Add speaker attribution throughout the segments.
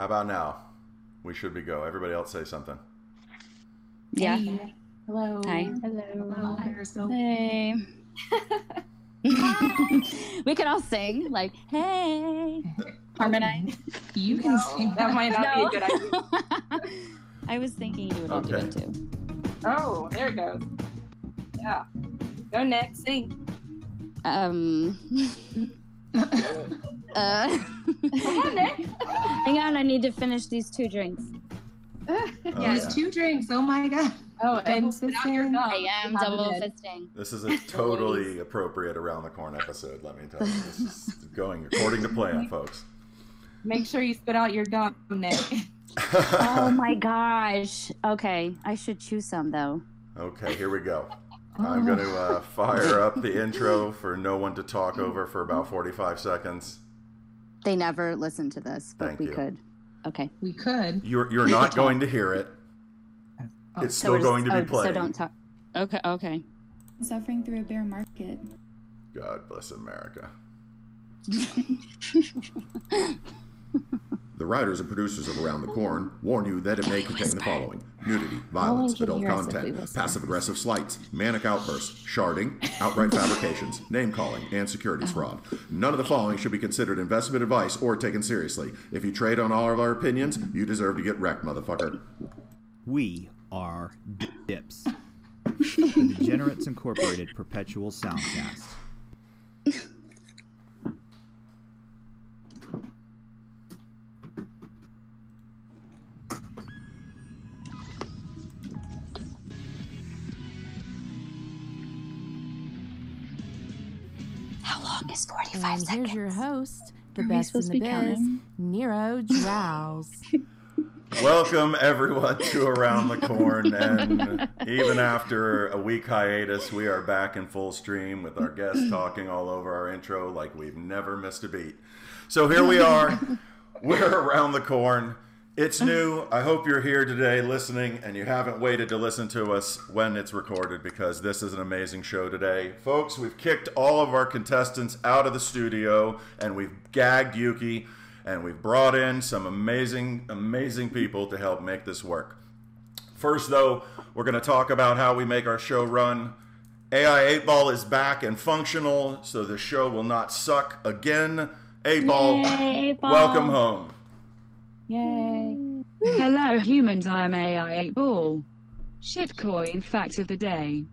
Speaker 1: How about now? We should be go. Everybody else say something.
Speaker 2: Yeah.
Speaker 3: Hey. Hello.
Speaker 2: Hi.
Speaker 3: Hello.
Speaker 2: Hey. we can all sing like, hey.
Speaker 3: Harmonize. You can sing.
Speaker 4: That might not
Speaker 2: No.
Speaker 4: be a good idea.
Speaker 2: I was thinking you would all do it too.
Speaker 4: Oh, there it goes. Yeah. Go next. Sing.
Speaker 2: Um. uh,
Speaker 4: Come on, Nick.
Speaker 2: hang on, I need to finish these two drinks.
Speaker 3: Yes,
Speaker 1: yeah.
Speaker 3: two drinks. Oh my god.
Speaker 4: Oh,
Speaker 3: And
Speaker 4: and spit out your
Speaker 3: fisting.
Speaker 2: I am double fisting.
Speaker 1: This is a totally appropriate around the corn episode. Let me tell you, this is going according to plan, folks.
Speaker 4: Make sure you spit out your gum, Nick.
Speaker 2: Oh my gosh. Okay, I should chew some though.
Speaker 1: Okay, here we go. I'm going to uh, fire up the intro for no one to talk over for about 45 seconds.
Speaker 2: They never listen to this, but
Speaker 1: Thank
Speaker 2: we
Speaker 1: you.
Speaker 2: could. Okay.
Speaker 3: We could.
Speaker 1: You're, you're not going to hear it. It's
Speaker 2: So
Speaker 1: still going to be
Speaker 2: oh,
Speaker 1: played.
Speaker 2: So don't talk. Okay. Okay.
Speaker 5: Suffering through a bear market.
Speaker 1: God bless America.
Speaker 6: The writers and producers of Around the Corn warn you that it may contain the following nudity, violence,
Speaker 2: can
Speaker 6: adult
Speaker 2: hear us if we
Speaker 6: content, passive aggressive slights, manic outbursts, sharding, outright fabrications, name calling, and securities uh-huh. fraud. None of the following should be considered investment advice or taken seriously. If you trade on all of our opinions, you deserve to get wrecked, motherfucker.
Speaker 7: We are Dips, the Degenerates Incorporated Perpetual Soundcast.
Speaker 2: How is 45
Speaker 8: And
Speaker 2: seconds?
Speaker 8: here's your host, the
Speaker 5: Are
Speaker 8: best in the
Speaker 5: be
Speaker 8: biz,
Speaker 5: counting?
Speaker 8: Nero Drowse.
Speaker 1: Welcome, everyone, to Around the Corn. And even after a week hiatus, we are back in full stream with our guests talking all over our intro like we've never missed a beat. So here we are. We're Around the Corn. It's new. I hope you're here today listening and you haven't waited to listen to us when it's recorded because this is an amazing show today. Folks, we've kicked all of our contestants out of the studio and we've gagged Yuki and we've brought in some amazing, amazing people to help make this work. First, though, we're going to talk about how we make our show run. AI 8 Ball is back and functional, so the show will not suck again. 8 Ball,
Speaker 2: Yay, Ball.
Speaker 1: welcome home.
Speaker 4: Yay.
Speaker 9: Hello, humans. I'm AI8 Ball. Shitcoin fact of the day.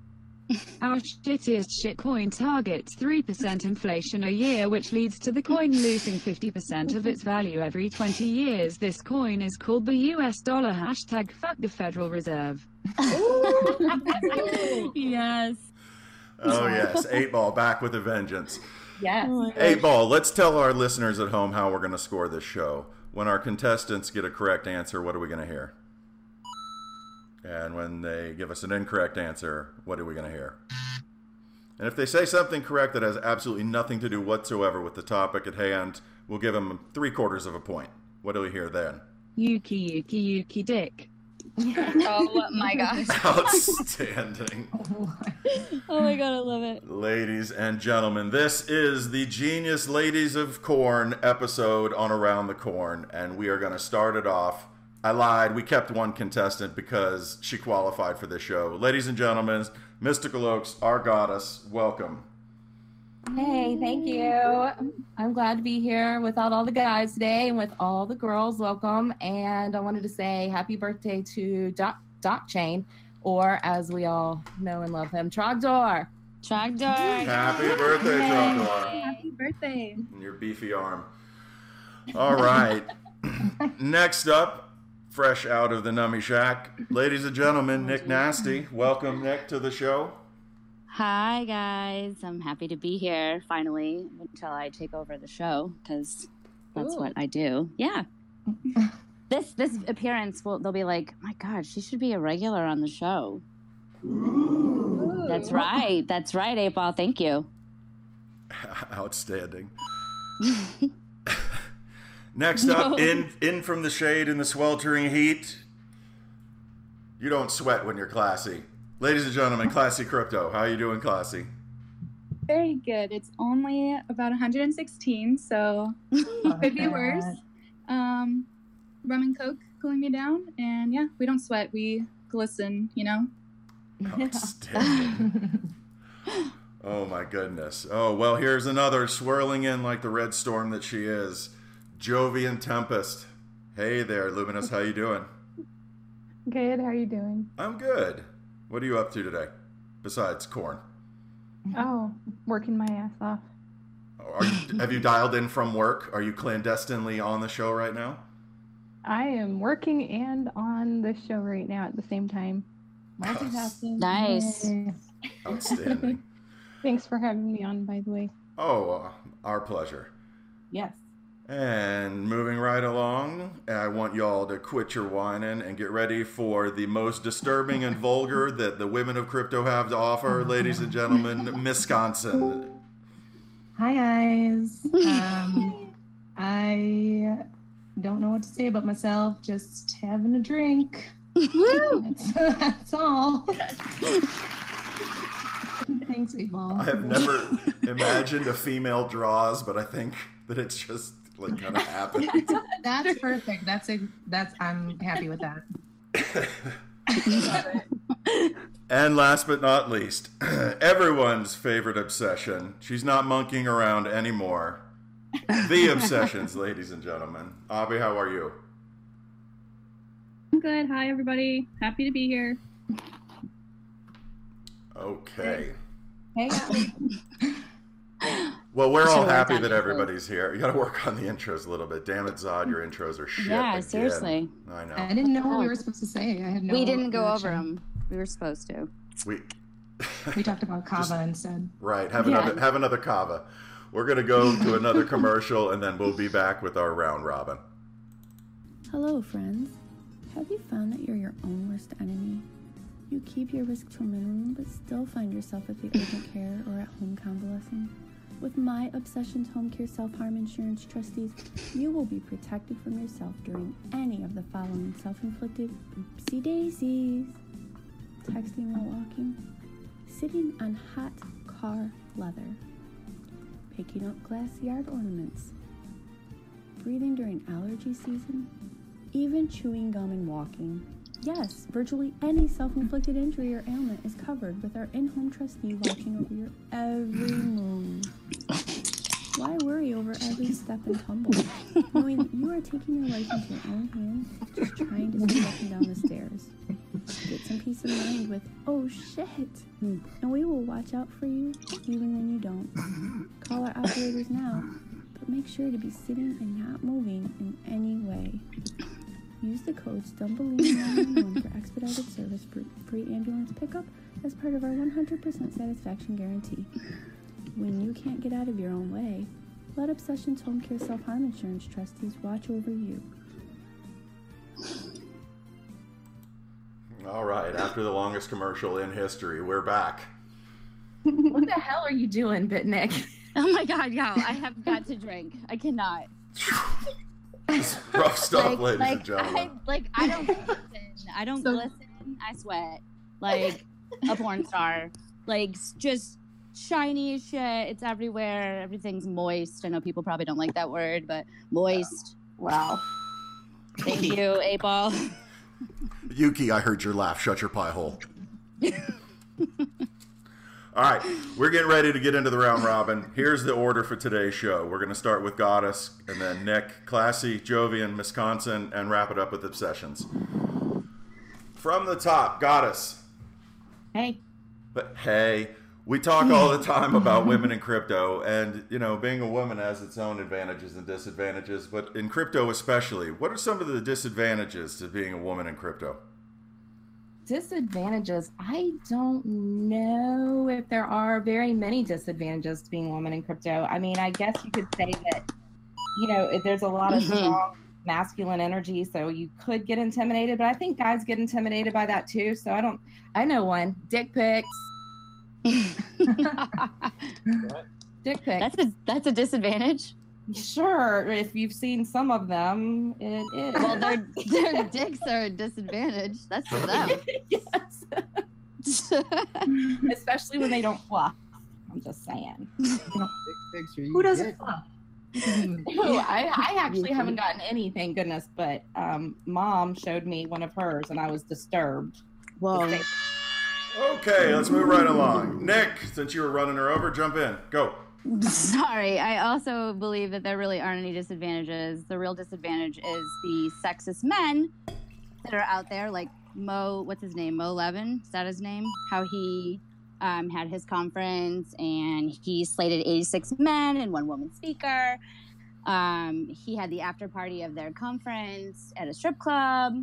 Speaker 9: Our shittiest shitcoin targets 3% inflation a year, which leads to the coin losing 50% of its value every 20 years. This coin is called the US dollar hashtag fuck the Federal Reserve.
Speaker 2: yes.
Speaker 1: Oh, yes, 8 Ball back with a vengeance.
Speaker 4: Yes.
Speaker 1: 8 Ball, let's tell our listeners at home how we're going to score this show. When our contestants get a correct answer, what are we going to hear? And when they give us an incorrect answer, what are we going to hear? And if they say something correct that has absolutely nothing to do whatsoever with the topic at hand, we'll give them three quarters of a point. What do we hear then?
Speaker 9: Yuki, Yuki, Yuki dick.
Speaker 2: Oh my gosh.
Speaker 1: Outstanding.
Speaker 2: Oh my god, I love it.
Speaker 1: Ladies and gentlemen, this is the Genius Ladies of Corn episode on Around the Corn, and we are going to start it off. I lied. We kept one contestant because she qualified for this show. Ladies and gentlemen, Mystical Oaks, our goddess, welcome.
Speaker 4: Hey, thank you. I'm glad to be here without all the guys today and with all the girls. Welcome. And I wanted to say happy birthday to Doc, Doc Chain, or as we all know and love him, Trogdor.
Speaker 2: Trogdor.
Speaker 1: Happy birthday, Trogdor,
Speaker 5: Happy birthday.
Speaker 1: and your beefy arm. All right. Next up, fresh out of the Nummy Shack, ladies and gentlemen, Nick Nasty. Welcome, Nick, to the show.
Speaker 2: Hi guys, I'm happy to be here finally until I take over the show because that's
Speaker 4: Ooh.
Speaker 2: what I do. Yeah. this this appearance will they'll be like, my God, she should be a regular on the show. That's right. That's right, Eight Ball. Thank you.
Speaker 1: Outstanding. Next up, in in from the shade in the sweltering heat. You don't sweat when you're classy. Ladies and gentlemen, Classy Crypto. How are you doing, Classy?
Speaker 5: Very good. It's only about 116, so it could be worse. Um, rum and coke cooling me down, and yeah, we don't sweat, we glisten, you know.
Speaker 1: Outstanding. Oh my goodness. Oh well, here's another swirling in like the red storm that she is, Jovian Tempest. Hey there, Luminous. How you doing?
Speaker 10: Good. How are you doing?
Speaker 1: I'm good. What are you up to today, besides corn?
Speaker 10: Oh, working my ass off.
Speaker 1: Are you, have you dialed in from work? Are you clandestinely on the show right now?
Speaker 10: I am working and on the show right now at the same time.
Speaker 4: Multitasking.
Speaker 2: Nice.
Speaker 1: Outstanding.
Speaker 10: Thanks for having me on, by the way.
Speaker 1: oh, uh, our pleasure.
Speaker 4: Yes.
Speaker 1: And moving right along, I want y'all to quit your whining and get ready for the most disturbing and vulgar that the women of crypto have to offer, ladies and gentlemen, Wisconsin.
Speaker 3: Hi guys. Um, I don't know what to say about myself. Just having a drink. That's, that's all. Thanks, Evil.
Speaker 1: I have never imagined a female draws, but I think that it's just like kind of happened.
Speaker 3: That's perfect. That's a. That's. I'm happy with that.
Speaker 1: And last but not least, everyone's favorite obsession. She's not monkeying around anymore. The obsessions, ladies and gentlemen. Abby, how are you?
Speaker 5: I'm good. Hi, everybody. Happy to be here.
Speaker 1: Okay.
Speaker 3: Hey.
Speaker 1: Well, we're all happy that
Speaker 2: intros.
Speaker 1: everybody's here. You got to work on the intros a little bit. Damn it, Zod, your intros are shit.
Speaker 2: Yeah,
Speaker 1: again.
Speaker 2: seriously.
Speaker 1: I know.
Speaker 3: I didn't know what we were supposed to say. I had no.
Speaker 2: we didn't go over them. We were supposed to.
Speaker 1: We
Speaker 3: We talked about
Speaker 1: Just-
Speaker 3: Kava instead.
Speaker 1: right. Have
Speaker 2: Yeah.
Speaker 1: another. Have another kava. We're gonna go to another commercial, and then we'll be back with our round robin.
Speaker 8: Hello, friends. Have you found that you're your own worst enemy? You keep your risk to a minimum, but still find yourself at the urgent care or at home convalescing? With my Obsessions Home Care Self Harm Insurance Trustees, you will be protected from yourself during any of the following self inflicted oopsie daisies. Texting while walking, sitting on hot car leather, picking up glass yard ornaments, breathing during allergy season, even chewing gum and walking. Yes, virtually any self inflicted injury or ailment is covered with our in home trustee watching over your every move. Why worry over every step and tumble, knowing you are taking your life into your own hands, just trying to step up and down the stairs? Get some peace of mind with, oh shit, and we will watch out for you even when you don't. Call our operators now, but make sure to be sitting and not moving in any way. Use the code STUMBLING911 for expedited service for free ambulance pickup as part of our 100% satisfaction guarantee. When you can't get out of your own way, let Obsessions Home Care Self Harm Insurance Trustees watch over you.
Speaker 1: All right. After the longest commercial in history, we're back.
Speaker 4: what the hell are you doing, Bitnick?
Speaker 2: Oh my god, yeah, I have got to drink. I cannot.
Speaker 1: Rough stuff,
Speaker 2: like,
Speaker 1: ladies
Speaker 2: like,
Speaker 1: and gentlemen.
Speaker 2: I, like I don't glisten. I don't
Speaker 3: So-
Speaker 2: glisten. I sweat like a porn star. Like just shiny as shit. It's everywhere. Everything's moist. I know people probably don't like that word, but moist.
Speaker 4: Wow.
Speaker 2: Thank you, eight ball.
Speaker 6: Yuki, I heard your laugh. Shut your pie hole.
Speaker 1: All right, we're getting ready to get into the round robin. Here's the order for today's show. We're going to start with Goddess, and then Nick, Classy, Jovian, Wisconsin, and wrap it up with Obsessions. From the top, Goddess.
Speaker 4: Hey.
Speaker 1: But hey, we talk all the time about women in crypto, and you know, being a woman has its own advantages and disadvantages. But in crypto, especially, what are some of the disadvantages to being a woman in crypto?
Speaker 4: Disadvantages. I don't know if there are very many disadvantages to being a woman in crypto. I mean, I guess you could say that, you know, there's a lot of
Speaker 2: Mhm.
Speaker 4: strong masculine energy, so you could get intimidated, but I think guys get intimidated by that too. So I don't, I know one dick pics. Dick pics.
Speaker 2: That's a that's a disadvantage.
Speaker 4: Sure, if you've seen some of them, it is.
Speaker 2: Well, their their dicks are a disadvantage. That's for them.
Speaker 4: yes. Especially when they don't fluff. I'm just saying.
Speaker 3: Who doesn't fluff?
Speaker 4: Ooh, I, I actually haven't gotten any, thank goodness. But um, mom showed me one of hers, and I was disturbed.
Speaker 2: Whoa.
Speaker 1: Okay, let's move right along. Nick, since you were running her over, jump in. Go.
Speaker 2: Sorry, I also believe that there really aren't any disadvantages. The real disadvantage is the sexist men that are out there, like Moe, what's his name? Moe Levin, is that his name? How he um, had his conference and he slated 86 men and one woman speaker. Um, he had the after party of their conference at a strip club.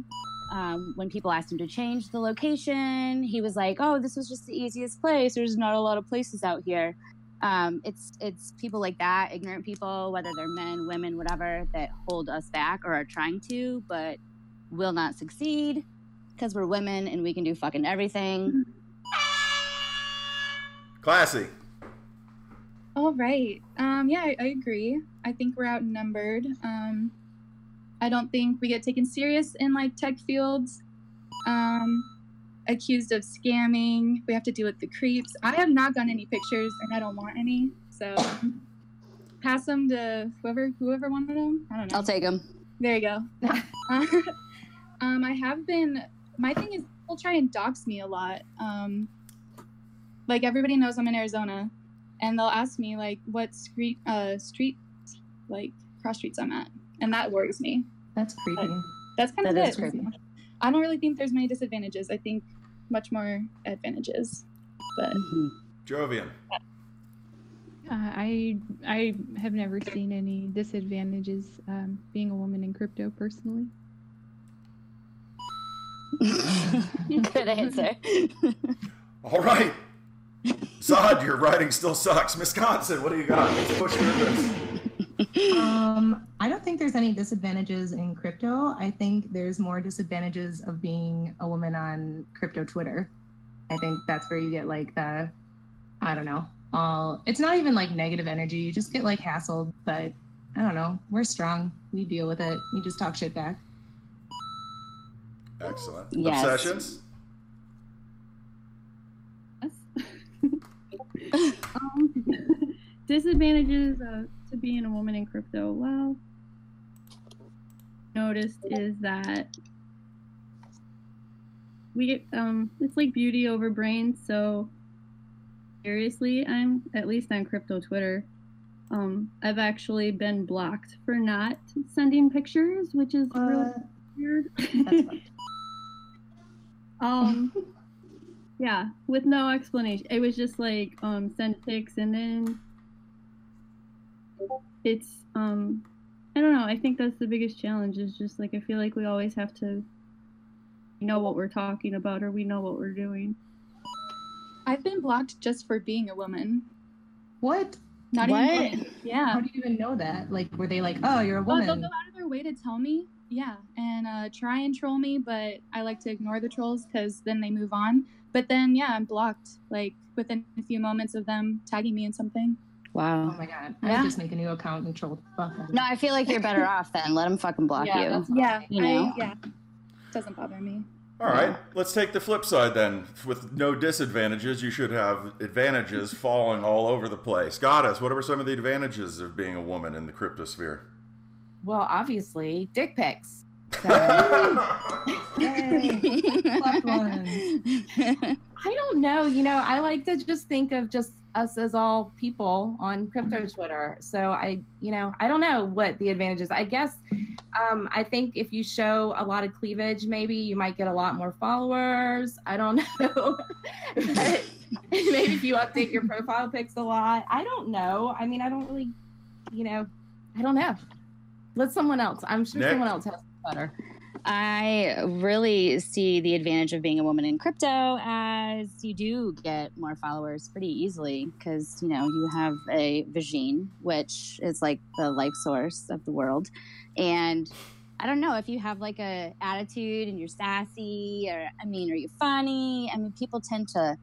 Speaker 2: Um, when people asked him to change the location, he was like, "Oh, this was just the easiest place. There's not a lot of places out here." Um, it's it's people like that, ignorant people, whether they're men, women, whatever, that hold us back or are trying to, but will not succeed because we're women and we can do fucking everything.
Speaker 1: Classy.
Speaker 5: All right. Um, yeah, I, I agree. I think we're outnumbered. Um, I don't think we get taken serious in like tech fields. Um, accused of scamming. We have to deal with the creeps. I have not gotten any pictures, and I don't want any. So pass them to whoever whoever wanted them. I don't know.
Speaker 2: I'll take them.
Speaker 5: There you go. um, I have been. My thing is, people try and dox me a lot. Um, like everybody knows I'm in Arizona, and they'll ask me like what street, uh, street, like cross streets I'm at, and that worries me.
Speaker 3: That's creepy.
Speaker 5: That's kind of
Speaker 2: That
Speaker 5: it.
Speaker 2: is creepy.
Speaker 5: I don't really think there's many disadvantages. I think much more advantages. But
Speaker 2: Mm-hmm.
Speaker 1: Jovian.
Speaker 10: Uh, I I have never seen any disadvantages um, being a woman in crypto personally.
Speaker 2: Good answer.
Speaker 1: All right. Zod, your writing still sucks. Wisconsin, what do you got? Let's push through this.
Speaker 3: Um, I don't think there's any disadvantages in crypto. I think there's more disadvantages of being a woman on crypto Twitter. I think that's where you get like the, I don't know, all. It's not even like negative energy. You just get like hassled, but I don't know. We're strong. We deal with it. We just talk shit back.
Speaker 1: Excellent.
Speaker 2: Yes.
Speaker 1: Obsessions?
Speaker 11: um, disadvantages uh, to being a woman in crypto. Well, noticed is that we get um, it's like beauty over brains. So seriously, I'm at least on crypto Twitter. Um, I've actually been blocked for not sending pictures, which is really weird. um, yeah, with no explanation. It was just like um send pics and then it's um I don't know, I think that's the biggest challenge is just like I feel like we always have to know what we're talking about or we know what we're doing.
Speaker 5: I've been blocked just for being a woman.
Speaker 3: What?
Speaker 5: Not
Speaker 3: What?
Speaker 5: even. Yeah.
Speaker 3: How do you even know that? Like, were they like, oh, you're a
Speaker 5: Well,
Speaker 3: woman?
Speaker 5: they'll go out of their way to tell me, yeah, and uh, try and troll me, but I like to ignore the trolls because then they move on. But then, yeah, I'm blocked like within a few moments of them tagging me in something.
Speaker 2: Wow.
Speaker 3: Oh my god. I
Speaker 2: Yeah.
Speaker 3: would just make a new account and troll the fuck out
Speaker 2: No, I feel like you're better off then. Let them fucking block
Speaker 5: yeah,
Speaker 2: you.
Speaker 5: yeah,
Speaker 2: You know?
Speaker 5: I, yeah, doesn't bother me.
Speaker 1: All right, let's take the flip side then. With no disadvantages, you should have advantages falling all over the place. Goddess, what are some of the advantages of being a woman in the cryptosphere?
Speaker 4: Well, obviously, dick pics. So, I don't know. You know, I like to just think of just us as all people on crypto Twitter. So I, you know, I don't know what the advantage is. I guess um, I think if you show a lot of cleavage, maybe you might get a lot more followers. I don't know. maybe if you update your profile pics a lot. I don't know. I mean, I don't really, you know, I don't know. Let someone else. I'm sure
Speaker 2: Nick?
Speaker 4: someone else has
Speaker 2: I really see the advantage of being a woman in crypto as you do get more followers pretty easily because you know you have a vagine, which is like the life source of the world, and I don't know if you have like a attitude and you're sassy or I mean, are you funny? I mean, people tend to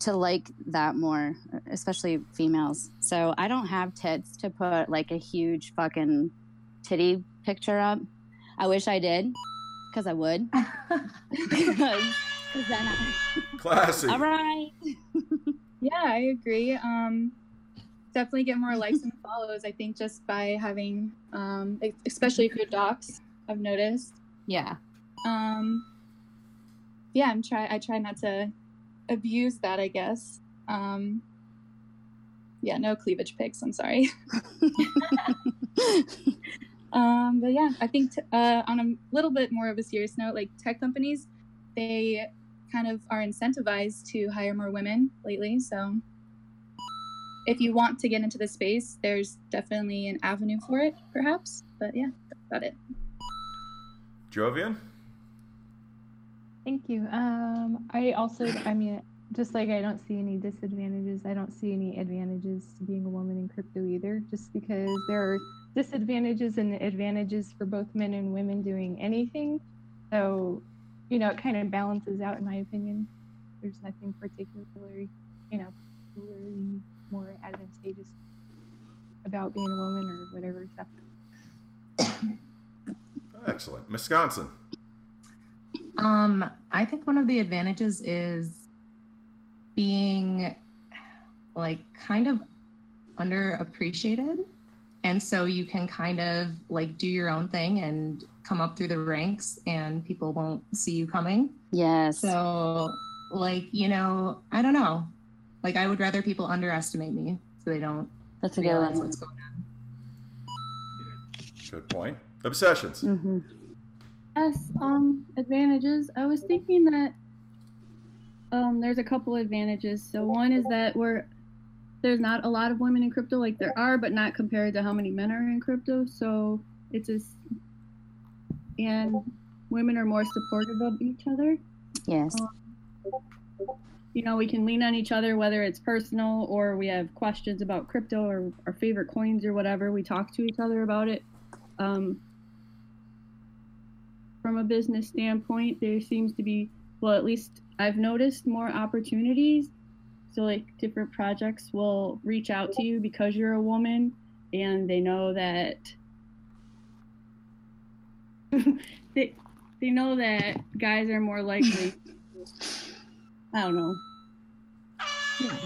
Speaker 2: to like that more, especially females. So I don't have tits to put like a huge fucking titty picture up. I wish I did, because I would. Because then I...
Speaker 1: Classy.
Speaker 2: All right.
Speaker 5: Yeah, I agree. Um, definitely get more likes and follows. I think just by having, um, especially for docs, I've noticed.
Speaker 4: Yeah.
Speaker 5: Um, yeah, I'm try. I try not to abuse that. I guess. Um, yeah, no cleavage pics. I'm sorry. Um, but yeah, I think t- uh, on a little bit more of a serious note, like tech companies, they kind of are incentivized to hire more women lately. So if you want to get into the space, there's definitely an avenue for it, perhaps. But yeah, that's about it.
Speaker 1: Jovian?
Speaker 10: Thank you. Um, I also, I mean, just like I don't see any disadvantages, I don't see any advantages to being a woman in crypto either, just because there are disadvantages and advantages for both men and women doing anything. So, you know, it kind of balances out, in my opinion. There's nothing particularly, you know, particularly more advantageous about being a woman or whatever. So.
Speaker 1: Excellent. Wisconsin.
Speaker 3: Um, I think one of the advantages is being like kind of underappreciated. And so you can kind of like do your own thing and come up through the ranks and people won't see you coming.
Speaker 2: Yes.
Speaker 3: So like, you know, I don't know. Like I would rather people underestimate me so they don't
Speaker 2: That's a good one.
Speaker 3: what's going on.
Speaker 1: Good point. Obsessions.
Speaker 2: Mm-hmm.
Speaker 11: Yes, um, advantages. I was thinking that um, there's a couple advantages. So one is that we're there's not a lot of women in crypto, like there are, but not compared to how many men are in crypto. So it's just and women are more supportive of each other.
Speaker 2: Yes.
Speaker 11: You know, we can lean on each other, whether it's personal or we have questions about crypto or our favorite coins or whatever. We talk to each other about it. Um, from a business standpoint, there seems to be, well, at least I've noticed more opportunities. So, like, different projects will reach out to you because you're a woman and they know that they, they know that guys are more likely. I don't know.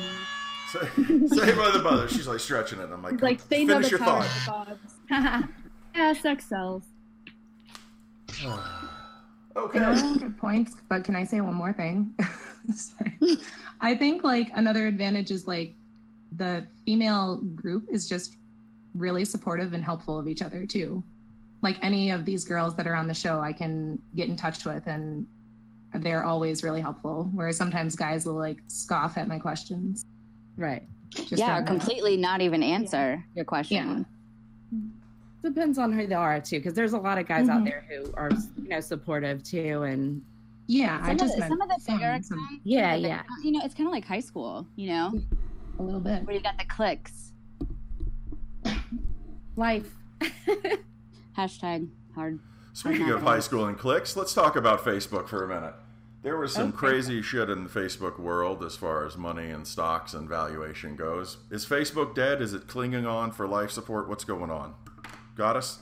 Speaker 1: Say, say by the mother. She's like stretching it. I'm like,
Speaker 11: like they know
Speaker 1: finish
Speaker 11: the
Speaker 1: your
Speaker 11: power
Speaker 1: thought.
Speaker 11: of the yeah, sex sells.
Speaker 1: okay.
Speaker 3: Good points, but can I say one more thing? I think like another advantage is like the female group is just really supportive and helpful of each other too. Like any of these girls that are on the show, I can get in touch with and they're always really helpful. Whereas sometimes guys will like scoff at my questions.
Speaker 4: Right.
Speaker 3: Just
Speaker 2: yeah, or
Speaker 3: don't
Speaker 2: completely not even answer your question.
Speaker 4: Depends on who they are too, because there's a lot of guys out
Speaker 3: Mhm.
Speaker 4: there who are, you know, supportive too, and
Speaker 3: Yeah,
Speaker 2: Some,
Speaker 3: I
Speaker 2: of,
Speaker 3: just
Speaker 2: the, some of the bigger
Speaker 3: some-
Speaker 2: accounts,
Speaker 4: Yeah,
Speaker 2: the big
Speaker 4: yeah.
Speaker 2: account- You know, it's kind of like high school. You know,
Speaker 3: a little bit.
Speaker 2: where you got the clicks.
Speaker 4: life.
Speaker 2: Hashtag hard.
Speaker 1: Speaking of high school and clicks, let's talk about Facebook for a minute. There was some
Speaker 4: Okay.
Speaker 1: crazy shit in the Facebook world as far as money and stocks and valuation goes. Is Facebook dead? Is it clinging on for life support? What's going on? Goddess?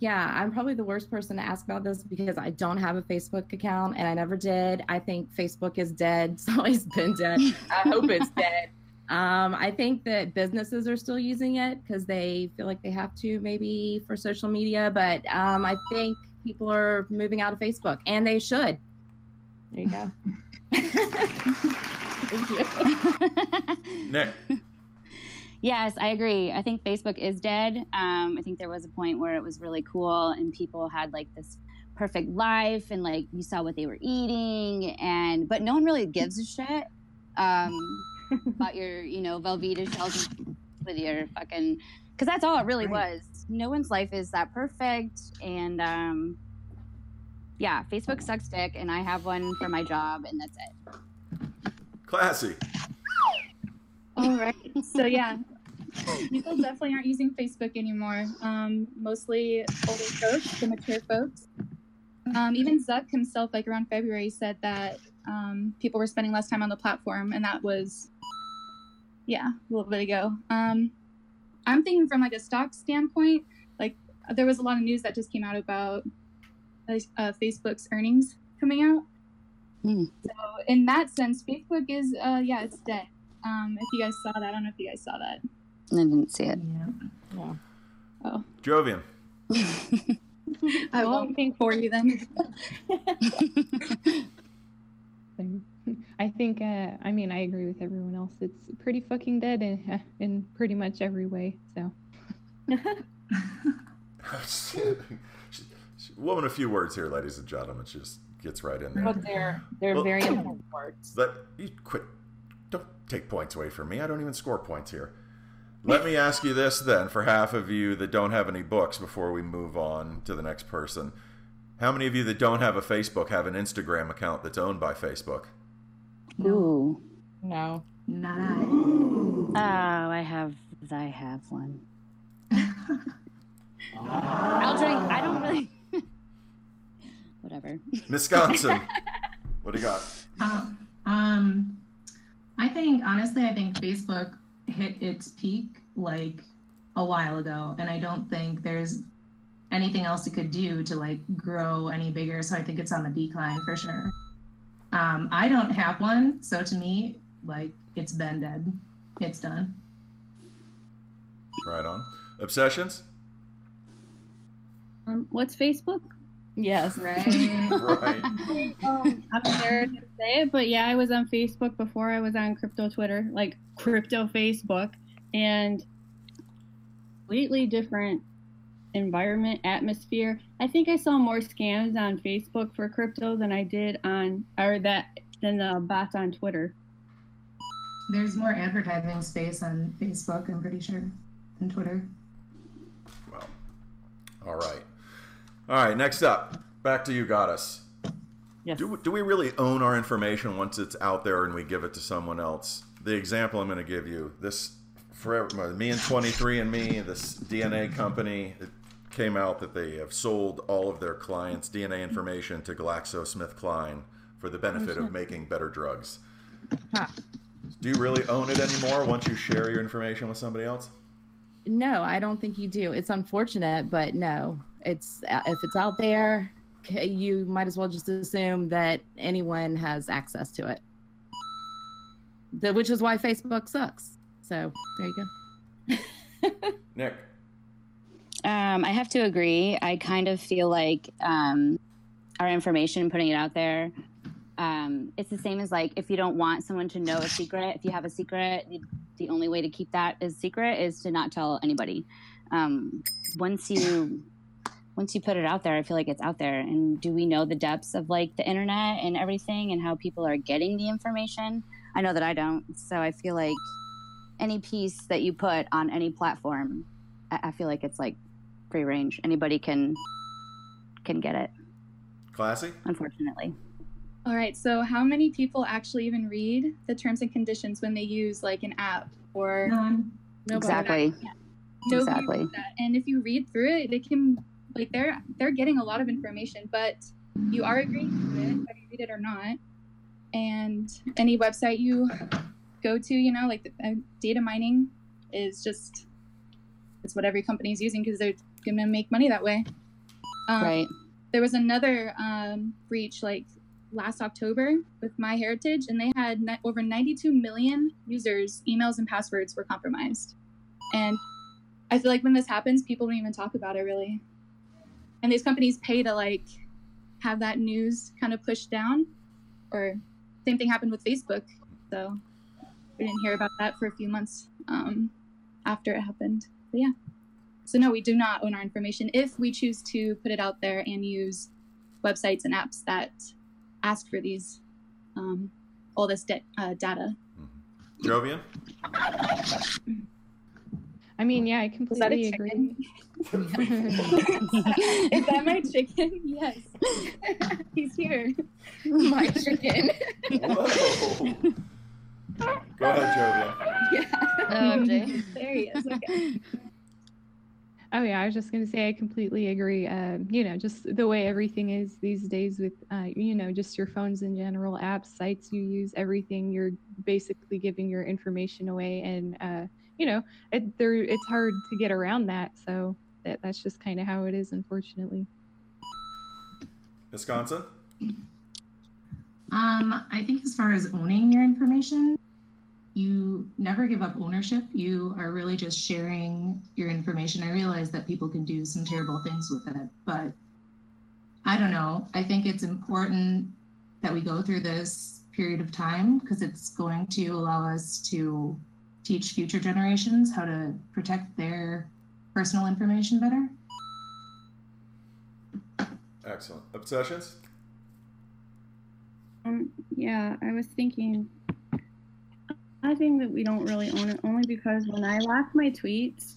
Speaker 4: Yeah, I'm probably the worst person to ask about this because I don't have a Facebook account and I never did. I think Facebook is dead. It's always been dead. I hope it's dead. Um, I think that businesses are still using it because they feel like they have to, maybe for social media. But um, I think people are moving out of Facebook, and they should. There you go. Thank you.
Speaker 1: Nick.
Speaker 2: Yes, I agree. I think Facebook is dead. Um, I think there was a point where it was really cool and people had like this perfect life and like you saw what they were eating and but no one really gives a shit um, about your you know Velveeta shells with your fucking because that's all it really was. No one's life is that perfect and um, yeah, Facebook sucks dick and I have one for my job and that's it.
Speaker 1: Classy.
Speaker 5: All right. So yeah, people definitely aren't using Facebook anymore. Um, mostly older folks, the mature folks. Um, even Zuck himself, like around February, said that um, people were spending less time on the platform, and that was, yeah, a little bit ago. Um, I'm thinking from like a stock standpoint, like there was a lot of news that just came out about uh, Facebook's earnings coming out.
Speaker 2: Hmm.
Speaker 5: So in that sense, Facebook is, uh, yeah, it's dead. Um, if you guys saw that, I don't know if you guys saw that.
Speaker 2: I didn't see it.
Speaker 4: Yeah. yeah.
Speaker 5: Oh,
Speaker 1: Jovian.
Speaker 5: I won't think for you then.
Speaker 10: I think, uh, I mean, I agree with everyone else. It's pretty fucking dead in, in pretty much every way. So,
Speaker 1: Woman, a few words here, ladies and gentlemen. She just gets right in there.
Speaker 4: But they're they're
Speaker 1: Well-
Speaker 4: very important words.
Speaker 1: Let you quit. Don't take points away from me. I don't even score points here. Let me ask you this then, for half of you that don't have any books, before we move on to the next person. How many of you that don't have a Facebook have an Instagram account that's owned by Facebook?
Speaker 2: Ooh.
Speaker 4: No.
Speaker 3: Not
Speaker 2: Oh, I have. I have one. I'll drink. I don't really. Whatever.
Speaker 1: Wisconsin. what do you got?
Speaker 3: Um, um, I think honestly, I think Facebook hit its peak like a while ago, and I don't think there's anything else it could do to like grow any bigger. So I think it's on the decline for sure. Um, I don't have one, so to me, like it's been dead. It's done.
Speaker 1: Right on. Obsessions?
Speaker 11: Um, what's Facebook?
Speaker 4: Yes.
Speaker 3: Right.
Speaker 1: Right.
Speaker 11: um, I'm embarrassed to say it, but yeah, I was on Facebook before I was on crypto Twitter, like crypto Facebook, and completely different environment, atmosphere. I think I saw more scams on Facebook for crypto than I did on, or that than the bots on Twitter.
Speaker 3: There's more advertising space on Facebook, I'm pretty sure, than Twitter.
Speaker 1: Well, all right. All right, next up. Back to you, Goddess.
Speaker 4: Yes.
Speaker 1: Do, do we really own our information once it's out there and we give it to someone else? The example I'm going to give you this for me and 23andMe, this DNA company, it came out that they have sold all of their clients' DNA information to GlaxoSmithKline for the benefit of making better drugs.
Speaker 4: Huh.
Speaker 1: Do you really own it anymore once you share your information with somebody else?
Speaker 4: No, I don't think you do. It's unfortunate, but no. It's uh, if it's out there, you might as well just assume that anyone has access to it. The, which is why Facebook sucks. So there you go.
Speaker 1: Nick.
Speaker 2: Um, I have to agree. I kind of feel like um, our information, putting it out there, um, it's the same as like if you don't want someone to know a secret, if you have a secret, the, the only way to keep that as secret is to not tell anybody. Um, once you once you put it out there, I feel like it's out there. And do we know the depths of like the internet and everything and how people are getting the information? I know that I don't. So I feel like any piece that you put on any platform, I, I feel like it's like free range. Anybody can can get it.
Speaker 1: Classy?
Speaker 2: Unfortunately.
Speaker 5: All right. So, how many people actually even read the terms and conditions when they use like an app or
Speaker 3: None.
Speaker 2: Exactly.
Speaker 5: Nobody
Speaker 2: Exactly.
Speaker 5: that. And if you read through it, they can like they're they're getting a lot of information, but you are agreeing to it, whether you read it or not. And any website you go to, you know, like the, uh, data mining is just it's what every company is using because they're gonna make money that way. Um,
Speaker 2: Right.
Speaker 5: There was another um, breach like last October with MyHeritage, and they had ni- over 92 million users' emails and passwords were compromised. And I feel like when this happens, people don't even talk about it really. And these companies pay to like have that news kind of pushed down. Or same thing happened with Facebook. So we didn't hear about that for a few months um, after it happened. But yeah. So no, we do not own our information if we choose to put it out there and use websites and apps that ask for these um, all this da- uh, data.
Speaker 1: Jovian?
Speaker 10: I mean, yeah, I
Speaker 5: Is that a
Speaker 10: completely agree.
Speaker 5: Is that my chicken? Yes. He's here.
Speaker 4: My chicken.
Speaker 1: Whoa. Go ahead, Jovian.
Speaker 2: Oh, Jay.
Speaker 5: There he is. Okay.
Speaker 10: Oh yeah, I was just gonna say I completely agree. Um, you know, just the way everything is these days with, uh, you know, just your phones in general, apps, sites you use, everything. You're basically giving your information away, and uh, you know, it, there it's hard to get around that. So that that's just kind of how it is, unfortunately.
Speaker 1: Wisconsin?
Speaker 3: Um, I think as far as owning your information, you never give up ownership. You are really just sharing your information. I realize that people can do some terrible things with it, but I don't know. I think it's important that we go through this period of time because it's going to allow us to teach future generations how to protect their personal information better.
Speaker 1: Excellent. Obsessions?
Speaker 11: Um, yeah, I was thinking. I think that we don't really own it only because when I lost my tweets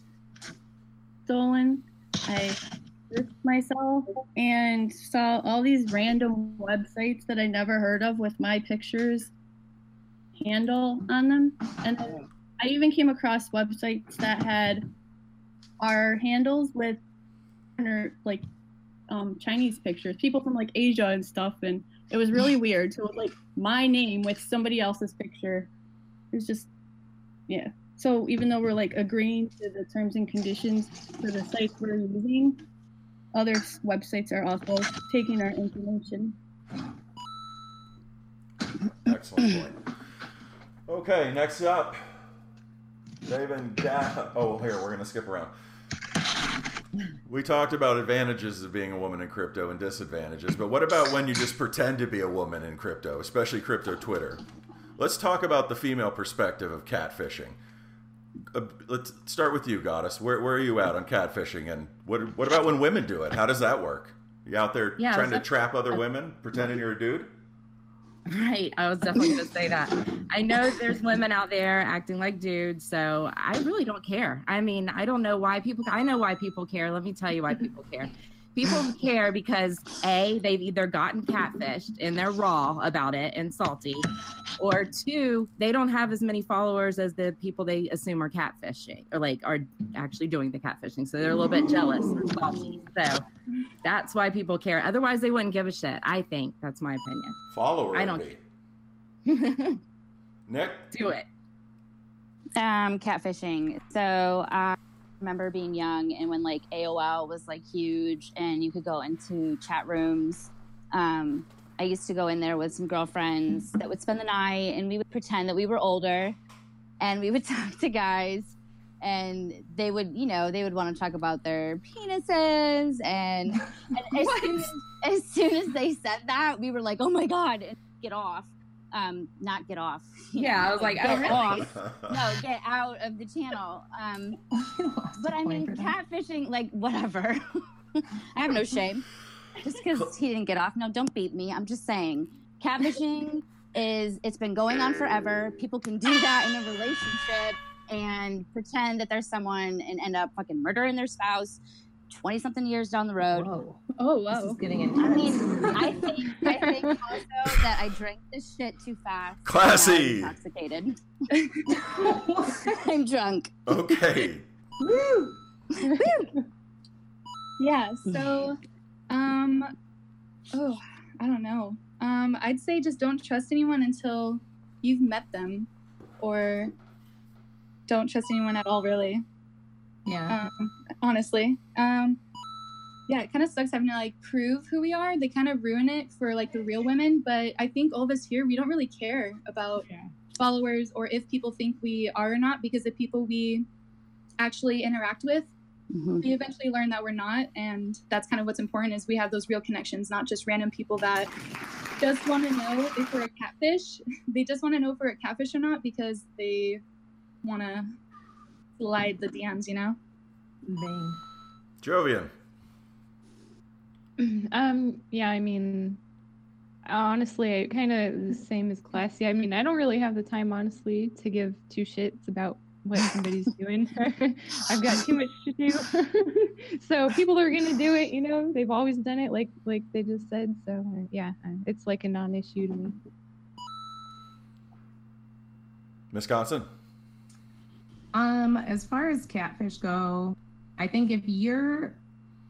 Speaker 11: stolen, I risked myself and saw all these random websites that I never heard of with my pictures handle on them. And I even came across websites that had our handles with or like um, Chinese pictures, people from like Asia and stuff, and it was really weird. So like my name with somebody else's picture, it was just yeah. So even though we're like agreeing to the terms and conditions for the sites we're using, other websites are also taking our information.
Speaker 1: Excellent point. Okay, next up, Dave and Da. Oh, here we're gonna skip around. We talked about advantages of being a woman in crypto and disadvantages, but what about when you just pretend to be a woman in crypto, especially crypto Twitter? Let's talk about the female perspective of catfishing. Uh, let's start with you, Goddess. Where, where are you at on catfishing, and what what about when women do it? How does that work? You out there
Speaker 4: Yeah,
Speaker 1: trying to trap other women, pretending you're a dude?
Speaker 4: Right. I was definitely going to say that. I know there's women out there acting like dudes, so I really don't care. I mean, I don't know why people, I know why people care. Let me tell you why people care. People care because A, they've either gotten catfished and they're raw about it and salty, or two, they don't have as many followers as the people they assume are catfishing or like are actually doing the catfishing. So they're a little bit jealous or salty. So that's why people care. Otherwise, they wouldn't give a shit. I think that's my opinion.
Speaker 1: Follower.
Speaker 4: I don't
Speaker 1: me. Nick?
Speaker 4: do it.
Speaker 2: Um, catfishing. So I remember being young and when like AOL was like huge and you could go into chat rooms. Um, I used to go in there with some girlfriends that would spend the night and we would pretend that we were older and we would talk to guys and they would, you know, they would want to talk about their penises and, and as, soon as, as soon as they said that, we were like, oh my God, get off. Um, not get off. you
Speaker 4: Yeah, I was like,
Speaker 2: get
Speaker 4: oh, really?
Speaker 2: off no, get out of the channel. Um, but I mean, catfishing, like, whatever. I have no shame. Just because he didn't get off. No, don't beat me. I'm just saying. Catfishing is, it's been going on forever. People can do that in a relationship and pretend that there's someone and end up fucking murdering their spouse 20 something years down the road.
Speaker 3: Whoa.
Speaker 5: Oh,
Speaker 3: This
Speaker 5: wow.
Speaker 3: is getting
Speaker 2: I
Speaker 3: intense.
Speaker 2: mean, I think, I think also that I drank this shit too fast.
Speaker 1: Classy.
Speaker 2: I'm intoxicated. I'm drunk.
Speaker 1: Okay. Woo.
Speaker 5: Yeah, so um oh, I don't know. Um I'd say just don't trust anyone until you've met them or don't trust anyone at all really.
Speaker 3: Yeah.
Speaker 5: Um honestly. Um yeah, it kind of sucks having to like prove who we are. They kind of ruin it for like the real women, but I think all of us here we don't really care about followers or if people think we are or not because the people we actually interact with we eventually learn that we're not and that's kind of what's important is we have those real connections not just random people that just want to know if we're a catfish they just want to know if we're a catfish or not because they want to slide the dms you know
Speaker 3: Vain.
Speaker 1: Jovian.
Speaker 10: um yeah i mean honestly i kind of the same as classy i mean i don't really have the time honestly to give two shits about what somebody's doing i've got too much to do so people are gonna do it you know they've always done it like like they just said so uh, yeah uh, it's like a non-issue to me
Speaker 1: Wisconsin.
Speaker 3: Um, as far as catfish go, I think if you're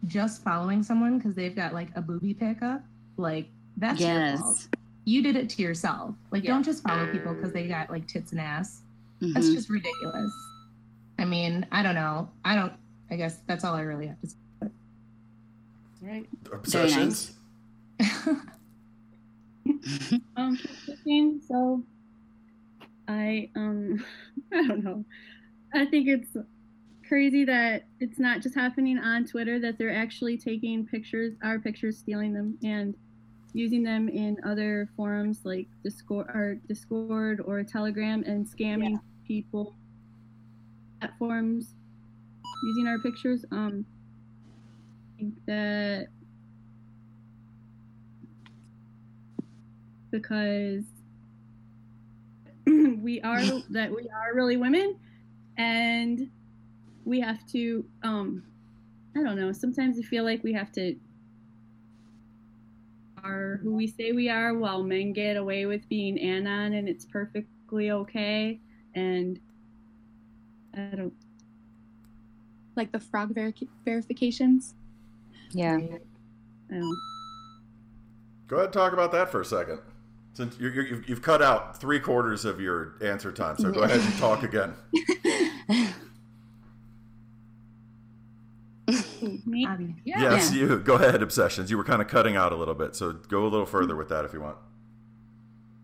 Speaker 3: just following someone because they've got like a booby pickup, like that's your fault. You did it to yourself. Like,
Speaker 4: Yeah.
Speaker 3: don't just follow people because they got like tits and ass. That's
Speaker 2: Mhm.
Speaker 3: just ridiculous. I mean, I don't know. I don't. I guess that's all I really have to say.
Speaker 4: Right.
Speaker 1: Obsessions.
Speaker 11: um fishing, so I um I don't know. I think it's crazy that it's not just happening on Twitter that they're actually taking pictures, our pictures, stealing them, and using them in other forums like Discord or Discord or Telegram and scamming people platforms using our pictures. Um, I think that because we are that we are really women and we have to um i don't know sometimes i feel like we have to are who we say we are while men get away with being anon and it's perfectly okay and i don't
Speaker 5: like the frog veri- verifications.
Speaker 2: Yeah.
Speaker 11: I don't
Speaker 1: Go ahead and talk about that for a second. Since you're, you're, you've, you've cut out three quarters of your answer time, so go ahead and talk again.
Speaker 11: Me?
Speaker 1: Yes, you. Go ahead, Obsessions. You were kind of cutting out a little bit, so go a little further with that if you want.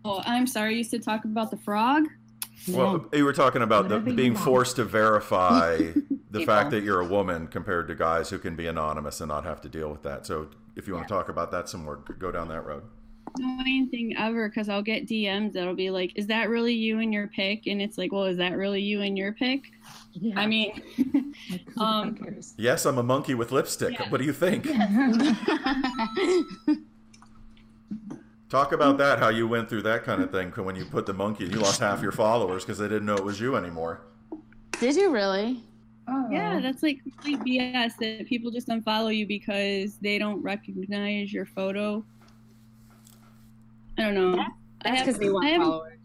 Speaker 11: Oh, I'm sorry. You used to talk about the frog.
Speaker 1: Well, you were talking about the, being
Speaker 11: want.
Speaker 1: forced to verify the
Speaker 11: People.
Speaker 1: fact that you're a woman compared to guys who can be anonymous and not have to deal with that. So if you want to talk about that some more, go down that road.
Speaker 11: Annoying thing ever because I'll get DMs that'll be like, "Is that really you and your pic?" And it's like, "Well, is that really you and your pic?" I mean, um,
Speaker 1: Yes, I'm a monkey with lipstick. What do you think? Talk about that, how you went through that kind of thing when you put the monkey and you lost half your followers because they didn't know it was you anymore.
Speaker 2: Did you really?
Speaker 11: yeah, that's like complete BS that people just unfollow you because they don't recognize your photo. I don't know.
Speaker 2: That's because they
Speaker 11: I
Speaker 2: want
Speaker 11: have-
Speaker 2: followers.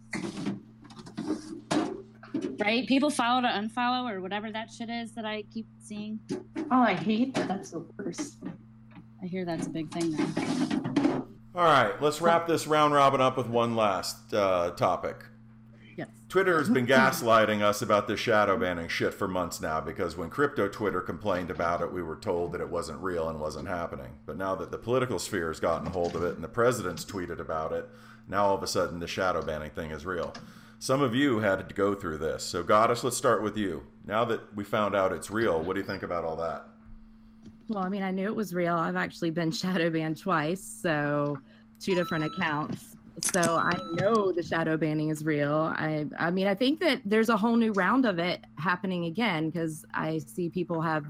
Speaker 2: Right? People follow to unfollow or whatever that shit is that I keep seeing.
Speaker 3: Oh, I hate that. That's the worst.
Speaker 2: I hear that's a big thing now.
Speaker 1: All right, let's wrap this round robin up with one last uh, topic.
Speaker 4: Yes.
Speaker 1: Twitter has been gaslighting us about this shadow banning shit for months now because when crypto Twitter complained about it, we were told that it wasn't real and wasn't happening. But now that the political sphere has gotten hold of it and the president's tweeted about it, now all of a sudden the shadow banning thing is real. Some of you had to go through this. So, Goddess, let's start with you. Now that we found out it's real, what do you think about all that?
Speaker 4: Well, I mean, I knew it was real. I've actually been shadow banned twice, so two different accounts. So I know the shadow banning is real. I I mean, I think that there's a whole new round of it happening again because I see people have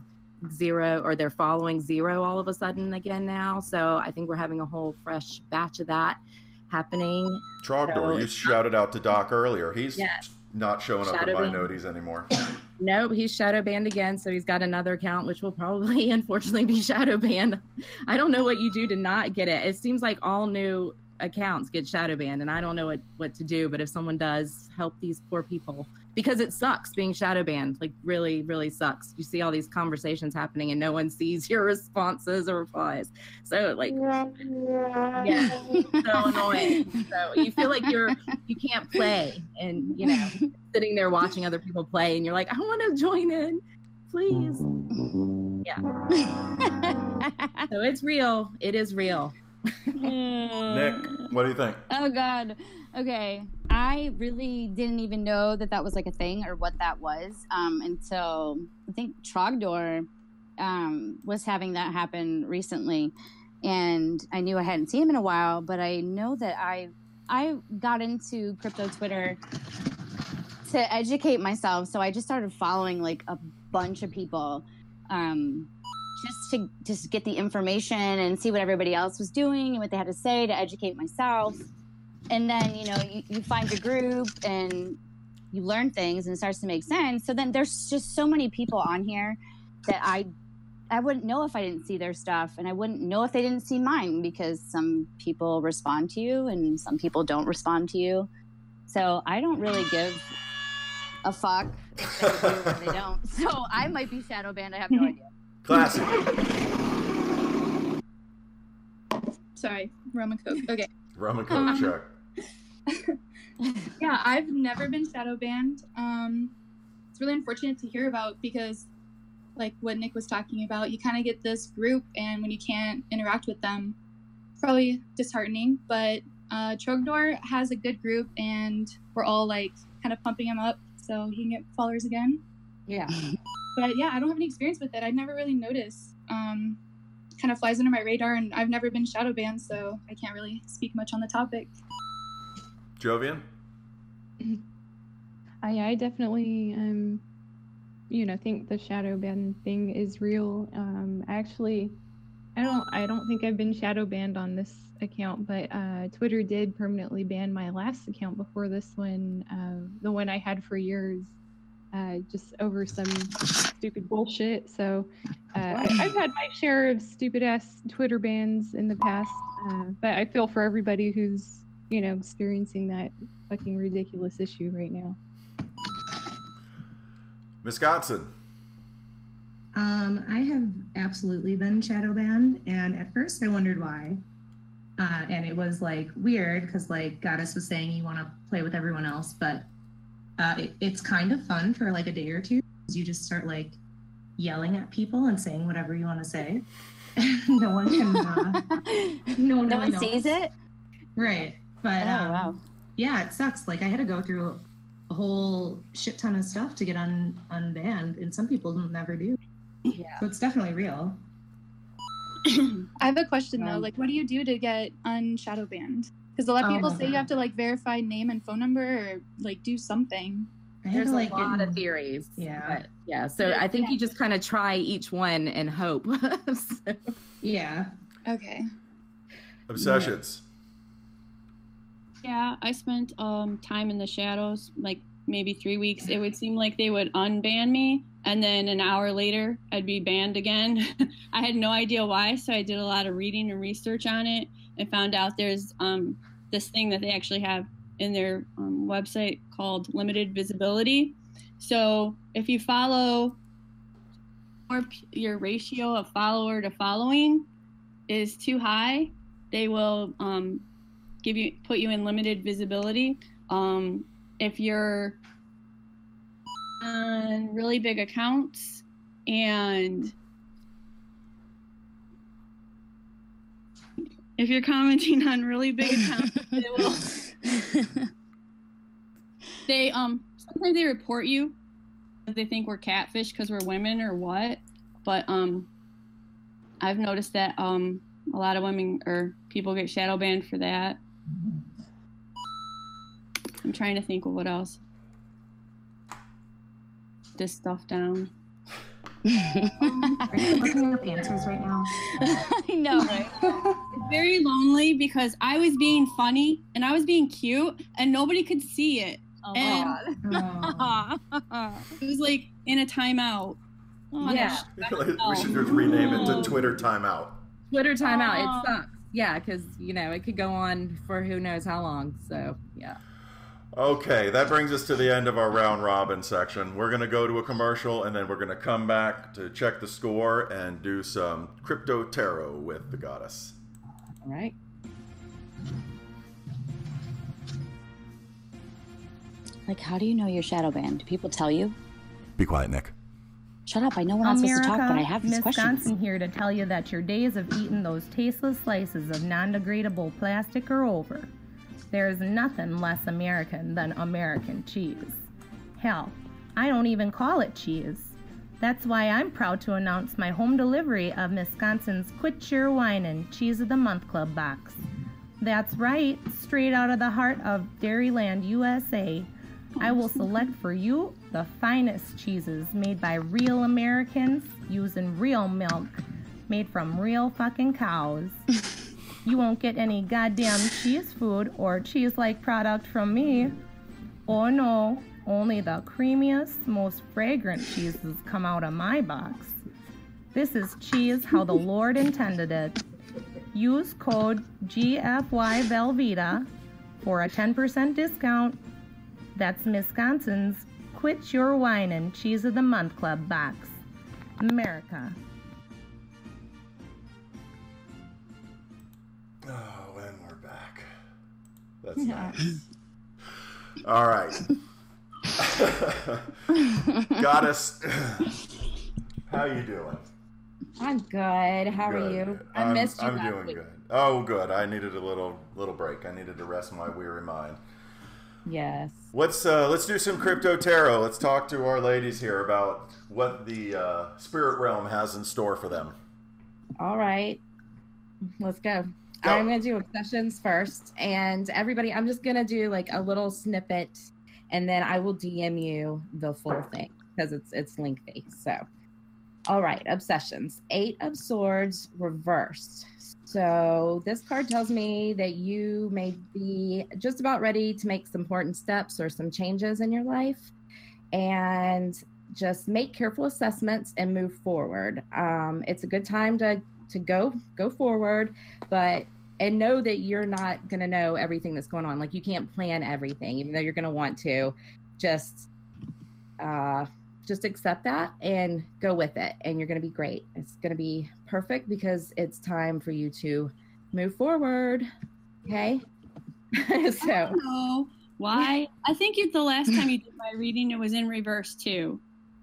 Speaker 4: zero or they're following zero all of a sudden again now. So I think we're having a whole fresh batch of that happening.
Speaker 1: Trogdor,
Speaker 4: So-
Speaker 1: you shouted out to Doc earlier. He's
Speaker 4: Yes.
Speaker 1: not showing up in
Speaker 4: Shadow
Speaker 1: my noties anymore.
Speaker 4: Nope, he's shadow banned again. So he's got another account, which will probably, unfortunately, be shadow banned. I don't know what you do to not get it. It seems like all new accounts get shadow banned, and I don't know what, what to do. But if someone does, help these poor people because it sucks being shadow banned. Like, really, really sucks. You see all these conversations happening, and no one sees your responses or replies. So, like, yeah, so annoying. So you feel like you're you can't play, and you know, sitting there watching other people play, and you're like, I want to join in, please. Yeah. so it's real. It is real.
Speaker 1: Nick, what do you think?
Speaker 2: Oh God. Okay. I really didn't even know that that was like a thing or what that was um, until I think Trogdor um, was having that happen recently, and I knew I hadn't seen him in a while, but I know that I I got into crypto Twitter to educate myself, so I just started following like a bunch of people. Um, just to just get the information and see what everybody else was doing and what they had to say to educate myself. And then, you know, you, you find your group and you learn things and it starts to make sense. So then there's just so many people on here that I I wouldn't know if I didn't see their stuff and I wouldn't know if they didn't see mine because some people respond to you and some people don't respond to you. So I don't really give a fuck if they do or they don't. So I might be shadow banned. I have no idea.
Speaker 1: Classic.
Speaker 5: Sorry, rum and coke. Okay.
Speaker 1: Rum and Coke
Speaker 5: Um,
Speaker 1: check.
Speaker 5: yeah, I've never been shadow banned. Um, it's really unfortunate to hear about because, like what Nick was talking about, you kind of get this group, and when you can't interact with them, it's probably disheartening. But uh, Trogdor has a good group, and we're all like kind of pumping him up so he can get followers again.
Speaker 4: Yeah.
Speaker 5: But yeah, I don't have any experience with it. I've never really noticed. Um, kind of flies under my radar, and I've never been shadow banned, so I can't really speak much on the topic.
Speaker 1: Jovian?
Speaker 10: I, I definitely, um, you know, think the shadow ban thing is real. Um, actually, I don't, I don't think I've been shadow banned on this account, but uh, Twitter did permanently ban my last account before this one, uh, the one I had for years, uh, just over some stupid bullshit. So uh, I, I've had my share of stupid ass Twitter bans in the past, uh, but I feel for everybody who's, you know, experiencing that fucking ridiculous issue right now.
Speaker 1: Wisconsin.
Speaker 3: Um, I have absolutely been shadow banned, and at first I wondered why. Uh, and it was like weird because like Goddess was saying you want to play with everyone else, but uh, it, it's kind of fun for like a day or two. You just start like yelling at people and saying whatever you want to say. no one can. Uh, no one,
Speaker 2: No
Speaker 3: really
Speaker 2: one sees it?
Speaker 3: Right, but
Speaker 2: Oh,
Speaker 3: um,
Speaker 2: wow.
Speaker 3: yeah, it sucks. Like I had to go through a whole shit ton of stuff to get un unbanned, and some people never do.
Speaker 4: Yeah.
Speaker 3: So it's definitely real.
Speaker 5: I have a question though.
Speaker 3: Um,
Speaker 5: Like, what do you do to get unshadow banned? Because a lot of
Speaker 3: Oh
Speaker 5: people
Speaker 3: my
Speaker 5: say you have to like verify name and phone number or like do something.
Speaker 4: There's
Speaker 3: like,
Speaker 4: a lot
Speaker 3: get-
Speaker 4: of theories.
Speaker 3: Yeah.
Speaker 4: but yeah. So I think you just kind of try each one and hope. So-
Speaker 3: Yeah.
Speaker 5: Okay.
Speaker 1: Obsessions.
Speaker 11: Yeah, I spent um time in the shadows, like maybe three weeks. It would seem like they would unban me, and then an hour later, I'd be banned again. I had no idea why, so I did a lot of reading and research on it, and found out there's um this thing that they actually have in their um, website called limited visibility. So if you follow, or your ratio of follower to following is too high, they will um, give you put you in limited visibility. Um, if you're on really big accounts and if you're commenting on really big accounts, they will they um sometimes they report you they think we're catfish because we're women or what. But um I've noticed that um a lot of women or people get shadow banned for that. I'm trying to think of what else. This stuff down.
Speaker 3: Um, Are you looking up answers right now?
Speaker 2: I know, right?
Speaker 11: Very lonely because I was being funny and I was being cute and nobody could see it.
Speaker 2: Oh,
Speaker 11: and it was like in a timeout. Oh,
Speaker 4: Yeah.
Speaker 1: we should just oh. rename it to oh. Twitter timeout.
Speaker 4: Twitter timeout.
Speaker 11: Aw.
Speaker 4: It sucks. Yeah, because you know it could go on for who knows how long. So yeah.
Speaker 1: Okay, that brings us to the end of our round robin section. We're going to go to a commercial and then we're going to come back to check the score and do some crypto tarot with the goddess.
Speaker 4: All right.
Speaker 2: Like, how do you know you're shadow banned? Do people tell you?
Speaker 1: Be quiet, Nick.
Speaker 2: Shut up. I know we're not supposed to talk, but I have these
Speaker 12: Miss
Speaker 2: questions.
Speaker 12: Johnson here to tell you that your days of eating those tasteless slices of non-degradable plastic are over. There is nothing less American than American cheese. Hell, I don't even call it cheese. That's why I'm proud to announce my home delivery of Wisconsin's Quit Your Whinin' Cheese of the Month Club box. That's right, straight out of the heart of Dairyland, USA. I will select for you the finest cheeses made by real Americans using real milk made from real fucking cows. you won't get any goddamn cheese food or cheese like product from me. Oh no, only the creamiest, most fragrant cheeses come out of my box. This is cheese how the Lord intended it. Use code GFY Velveeta for a 10% discount. That's Wisconsin's Quit Your Whinin' Cheese of the Month Club box. America.
Speaker 1: That's nice. All right. Goddess, how you doing?
Speaker 4: I'm good. How are you? I
Speaker 1: I'm,
Speaker 4: missed you.
Speaker 1: I'm doing
Speaker 4: week.
Speaker 1: good. Oh, good. I needed a little little break. I needed to rest my weary mind.
Speaker 4: Yes.
Speaker 1: Let's uh, let's do some crypto tarot. Let's talk to our ladies here about what the uh, spirit realm has in store for them.
Speaker 4: All right. Let's go. I'm going to do obsessions first. And everybody, I'm just going to do like a little snippet and then I will DM you the full thing because it's it's lengthy. So, all right, obsessions. Eight of Swords reversed. So this card tells me that you may be just about ready to make some important steps or some changes in your life, and just make careful assessments and move forward. Um, it's a good time to to go go forward, but and know that you're not going to know everything that's going on. Like you can't plan everything, even though you're going to want to. Just uh, just accept that and go with it, and you're going to be great. It's going to be perfect because it's time for you to move forward. Okay. so
Speaker 13: why. I think it, the last time you did my reading, it was in reverse too.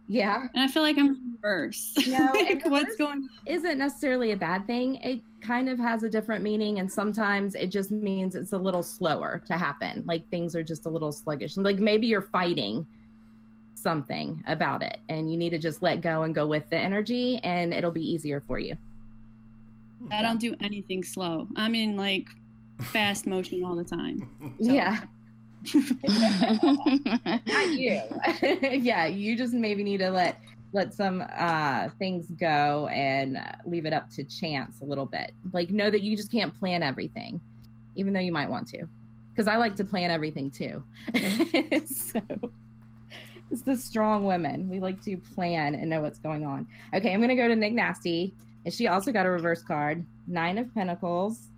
Speaker 4: Yeah.
Speaker 13: And I feel like I'm in reverse.
Speaker 4: No,
Speaker 13: Like, what's going
Speaker 4: isn't necessarily a bad thing. It kind of has a different meaning, and sometimes it just means it's a little slower to happen. Like things are just a little sluggish. Like maybe you're fighting something about it, and you need to just let go and go with the energy, and it'll be easier for you.
Speaker 13: I don't do anything slow. I'm in like fast motion all the time.
Speaker 4: Yeah. Not you. yeah, you just maybe need to let let some uh things go and leave it up to chance a little bit. Like know that you just can't plan everything, even though you might want to. Because I like to plan everything too. so it's the strong women. We like to plan and know what's going on. Okay, I'm gonna go to Nick Nasty. And she also got a reverse card, Nine of Pentacles,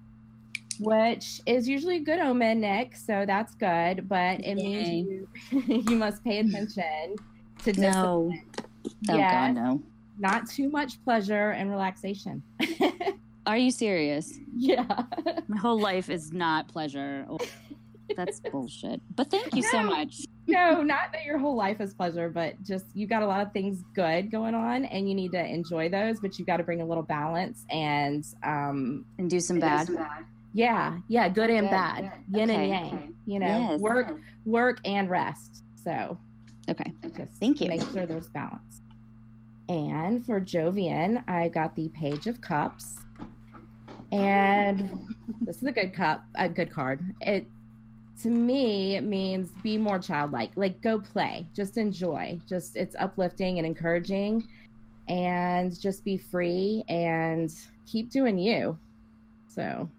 Speaker 4: which is usually a good omen, Nick. So that's good. But it means you, you must pay attention to discipline.
Speaker 2: No. Oh, God, no.
Speaker 4: Not too much pleasure and relaxation.
Speaker 2: Are you serious?
Speaker 4: Yeah.
Speaker 2: My whole life is not pleasure. Oh, that's bullshit. But thank you so much.
Speaker 4: no, not that your whole life is pleasure, but just you got a lot of things good going on and you need to enjoy those, but you've got to bring a little balance and um
Speaker 2: and do some bad.
Speaker 4: Yeah, yeah, good and
Speaker 2: Good,
Speaker 4: bad,
Speaker 2: good.
Speaker 4: yin
Speaker 2: Okay.
Speaker 4: and yang. You know,
Speaker 2: Yes.
Speaker 4: work, work and rest. So,
Speaker 2: okay,
Speaker 4: just
Speaker 2: Thank you.
Speaker 4: Make sure there's balance. And for Jovian, I got the Page of Cups, and this is a good cup, a good card. It to me it means be more childlike, like go play, just enjoy, just it's uplifting and encouraging, and just be free and keep doing you. So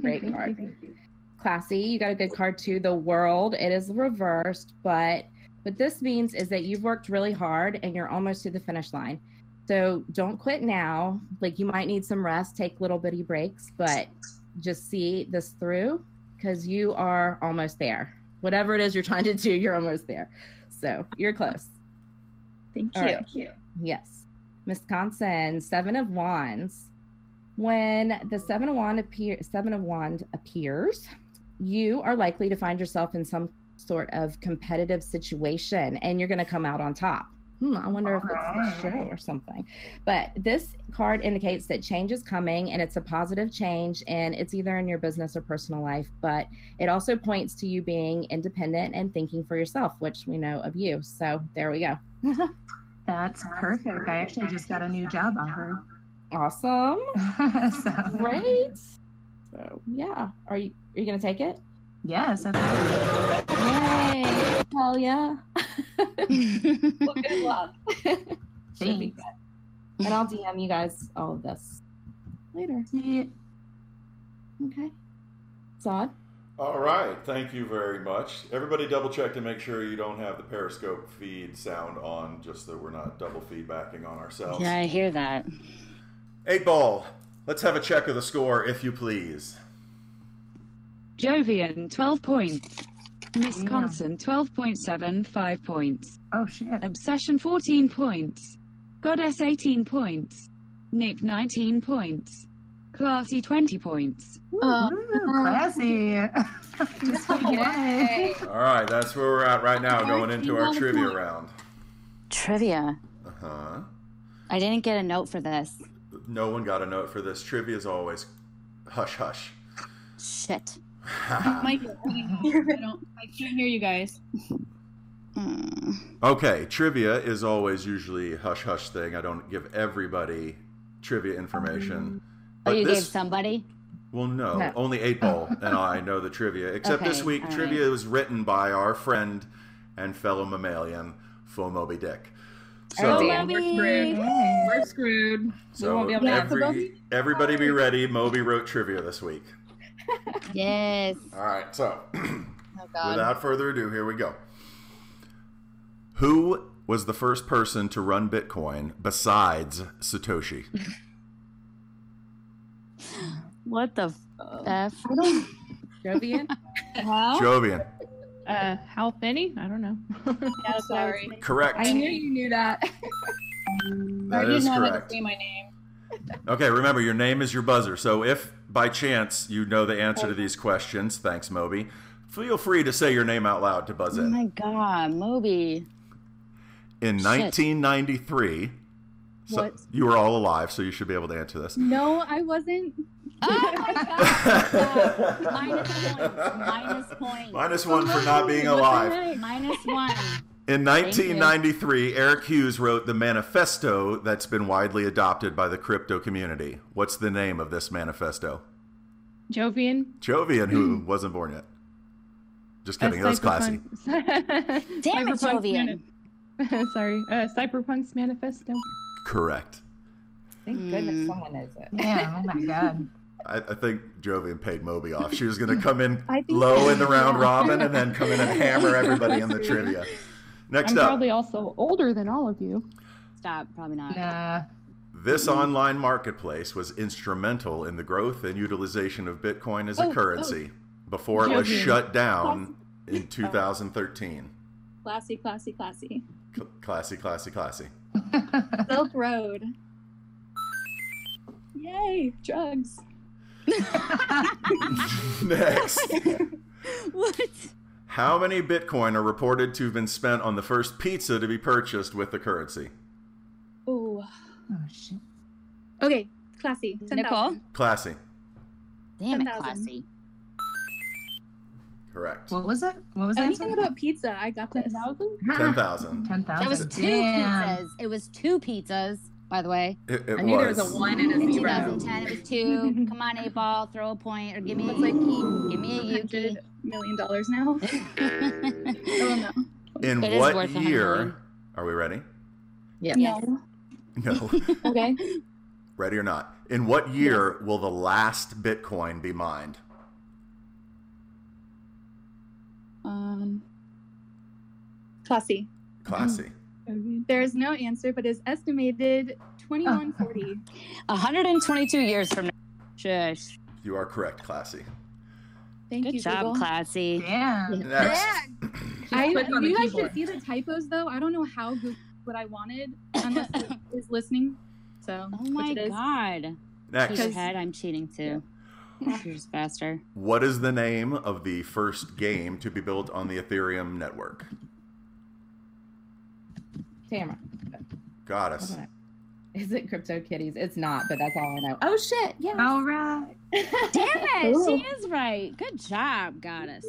Speaker 4: Great card. Thank you. Classy. You got a good card too. The world. It is reversed, but what this means is that you've worked really hard and you're almost to the finish line. So don't quit now. Like you might need some rest, take little bitty breaks, but just see this through because you are almost there. Whatever it is you're trying to do, you're almost there. So you're close.
Speaker 5: Thank you.
Speaker 4: right. Yes. Wisconsin, seven of wands. When the seven of wand appear seven of wand appears, you are likely to find yourself in some sort of competitive situation and you're gonna come out on top. Hmm, I wonder if it's a show or something. But this card indicates that change is coming and it's a positive change and it's either in your business or personal life, but it also points to you being independent and thinking for yourself, which we know of you. So there we go.
Speaker 3: That's perfect. I actually just got a new job offer.
Speaker 4: Awesome.
Speaker 3: so,
Speaker 4: Great. So yeah. Are you are you gonna take it?
Speaker 3: Yes, absolutely.
Speaker 4: Yay. Hell yeah. well, good luck. Should be
Speaker 3: Thanks.
Speaker 4: good. And I'll DM you guys all of this later. Okay. Sod?
Speaker 1: All right, thank you very much. Everybody, double check to make sure you don't have the Periscope feed sound on, just that we're not double feedbacking on ourselves.
Speaker 2: Yeah, I hear that.
Speaker 1: Eight ball. Let's have a check of the score, if you please.
Speaker 9: Jovian, 12 points. Wisconsin, 12.75 points.
Speaker 3: Oh, shit.
Speaker 9: Obsession, 14 points. Goddess, 18 points. Nick, 19 points. Classy, 20 points.
Speaker 3: Ooh, classy. Just for
Speaker 4: Yay.
Speaker 1: All right, that's where we're at right now, going into our trivia round.
Speaker 2: Trivia.
Speaker 1: Uh huh.
Speaker 2: I didn't get a note for this.
Speaker 1: No one got a note for this. Trivia is always hush hush.
Speaker 2: Shit.
Speaker 13: Mike, I, don't, I can't hear you guys. Mm.
Speaker 1: Okay, trivia is always usually a hush hush thing. I don't give everybody trivia information.
Speaker 2: Oh,
Speaker 1: But
Speaker 2: you
Speaker 1: this-
Speaker 2: gave somebody?
Speaker 1: Well, no,
Speaker 2: No.
Speaker 1: only Eight Ball and I know the trivia. Except this
Speaker 2: Okay,
Speaker 1: week,
Speaker 2: all
Speaker 1: trivia was written by our friend and fellow mammalian, Fo Moby Dick. So,
Speaker 4: oh, damn, we're screwed. We're screwed. we
Speaker 1: so
Speaker 4: won't be able to
Speaker 1: every, everybody be ready. Moby wrote trivia this week.
Speaker 2: Yes.
Speaker 1: All right, so
Speaker 2: Oh, God.
Speaker 1: without further ado, here we go. Who was the first person to run Bitcoin besides Satoshi?
Speaker 2: What the f?
Speaker 10: don't.
Speaker 4: Jovian?
Speaker 1: Jovian.
Speaker 10: Uh, Hal Finney? I don't know.
Speaker 13: Yeah, sorry.
Speaker 1: Correct.
Speaker 4: I knew you knew that.
Speaker 1: That
Speaker 13: I didn't
Speaker 1: is
Speaker 13: know how to
Speaker 1: correct.
Speaker 13: say my name.
Speaker 1: Okay, remember your name is your buzzer. So if by chance you know the answer to these questions, thanks Moby, feel free to say your name out loud to buzz
Speaker 2: it.
Speaker 1: Oh
Speaker 2: my god, Moby.
Speaker 1: In
Speaker 2: Shit.
Speaker 1: 1993, so you were all alive, so you should be able to answer this.
Speaker 5: No, I wasn't.
Speaker 2: Oh my god. Minus points. Minus
Speaker 1: Minus one for not being alive.
Speaker 2: Minus one.
Speaker 1: In 1993, Eric Hughes wrote the manifesto that's been widely adopted by the crypto community. What's the name of this manifesto?
Speaker 10: Jovian.
Speaker 1: Jovian, who wasn't born yet. Just kidding, that's classy.
Speaker 2: Damn it, Jovian.
Speaker 10: Sorry. Uh, Cypherpunk's manifesto.
Speaker 1: Correct.
Speaker 4: Thank goodness someone knows it.
Speaker 3: Yeah, oh my god.
Speaker 1: I, I think Jovian paid Moby off. She was going to come in low in the round
Speaker 10: Yeah.
Speaker 1: robin and then come in and hammer everybody in the trivia. Next
Speaker 10: I'm
Speaker 1: up,
Speaker 10: probably also older than all of you.
Speaker 2: Stop. Probably not.
Speaker 3: Nah.
Speaker 1: this online marketplace was instrumental in the growth and utilization of Bitcoin as a
Speaker 5: Oh,
Speaker 1: currency before it was shut down in 2013.
Speaker 5: Classy, classy, classy.
Speaker 1: Cl- Classy, classy, classy.
Speaker 5: Silk Road. Yay, drugs.
Speaker 1: Next.
Speaker 2: what?
Speaker 1: How many Bitcoin are reported to have been spent on the first pizza to be purchased with the currency?
Speaker 5: Ooh.
Speaker 3: Oh shit.
Speaker 5: Okay, classy. 10,000.
Speaker 2: Nicole?
Speaker 1: Classy.
Speaker 2: Damn it,
Speaker 5: 10,000.
Speaker 2: classy.
Speaker 1: Correct.
Speaker 3: What was it? What was the
Speaker 5: Anything
Speaker 3: answer?
Speaker 5: about pizza, I got this.
Speaker 1: 10,000.
Speaker 3: Ten
Speaker 2: That was
Speaker 3: thousand.
Speaker 2: two pizzas. It was two pizzas, by the way.
Speaker 1: It, it
Speaker 4: I knew there
Speaker 1: was.
Speaker 4: was a one and a
Speaker 2: In
Speaker 4: zero.
Speaker 2: 2010, it was two. Come on, eight ball, throw a point, or give me a
Speaker 5: It's like
Speaker 2: yuki. Give me a yuki.
Speaker 5: $100 million now. oh no.
Speaker 1: In
Speaker 2: It is
Speaker 1: what
Speaker 2: worth a hundred
Speaker 1: year? Are we ready?
Speaker 4: Yeah.
Speaker 5: No.
Speaker 1: No.
Speaker 5: Okay.
Speaker 1: ready or not? In what year will the last Bitcoin be mined?
Speaker 5: Um. Classy.
Speaker 1: Classy.
Speaker 5: There is no answer, but is estimated 2140.
Speaker 2: 122 years from now. Shush.
Speaker 1: You are correct, Classy.
Speaker 5: Thank
Speaker 2: Good
Speaker 5: you,
Speaker 2: job,
Speaker 5: Google.
Speaker 2: classy.
Speaker 3: Yeah.
Speaker 1: Next.
Speaker 5: I,
Speaker 4: click on the
Speaker 5: you guys should see the typos though. I don't know how Google what I wanted unless it is listening. So
Speaker 2: Oh my
Speaker 5: which it is.
Speaker 2: god.
Speaker 1: Next.
Speaker 2: Cheater head, I'm cheating too. You're faster.
Speaker 1: What is the name of the first game to be built on the Ethereum network?
Speaker 4: Tamara.
Speaker 1: Goddess.
Speaker 4: Is it Crypto Kitties? It's not, but that's all I know. Oh shit! Yeah.
Speaker 3: All right.
Speaker 2: Damn it, she is right. Good job, goddess.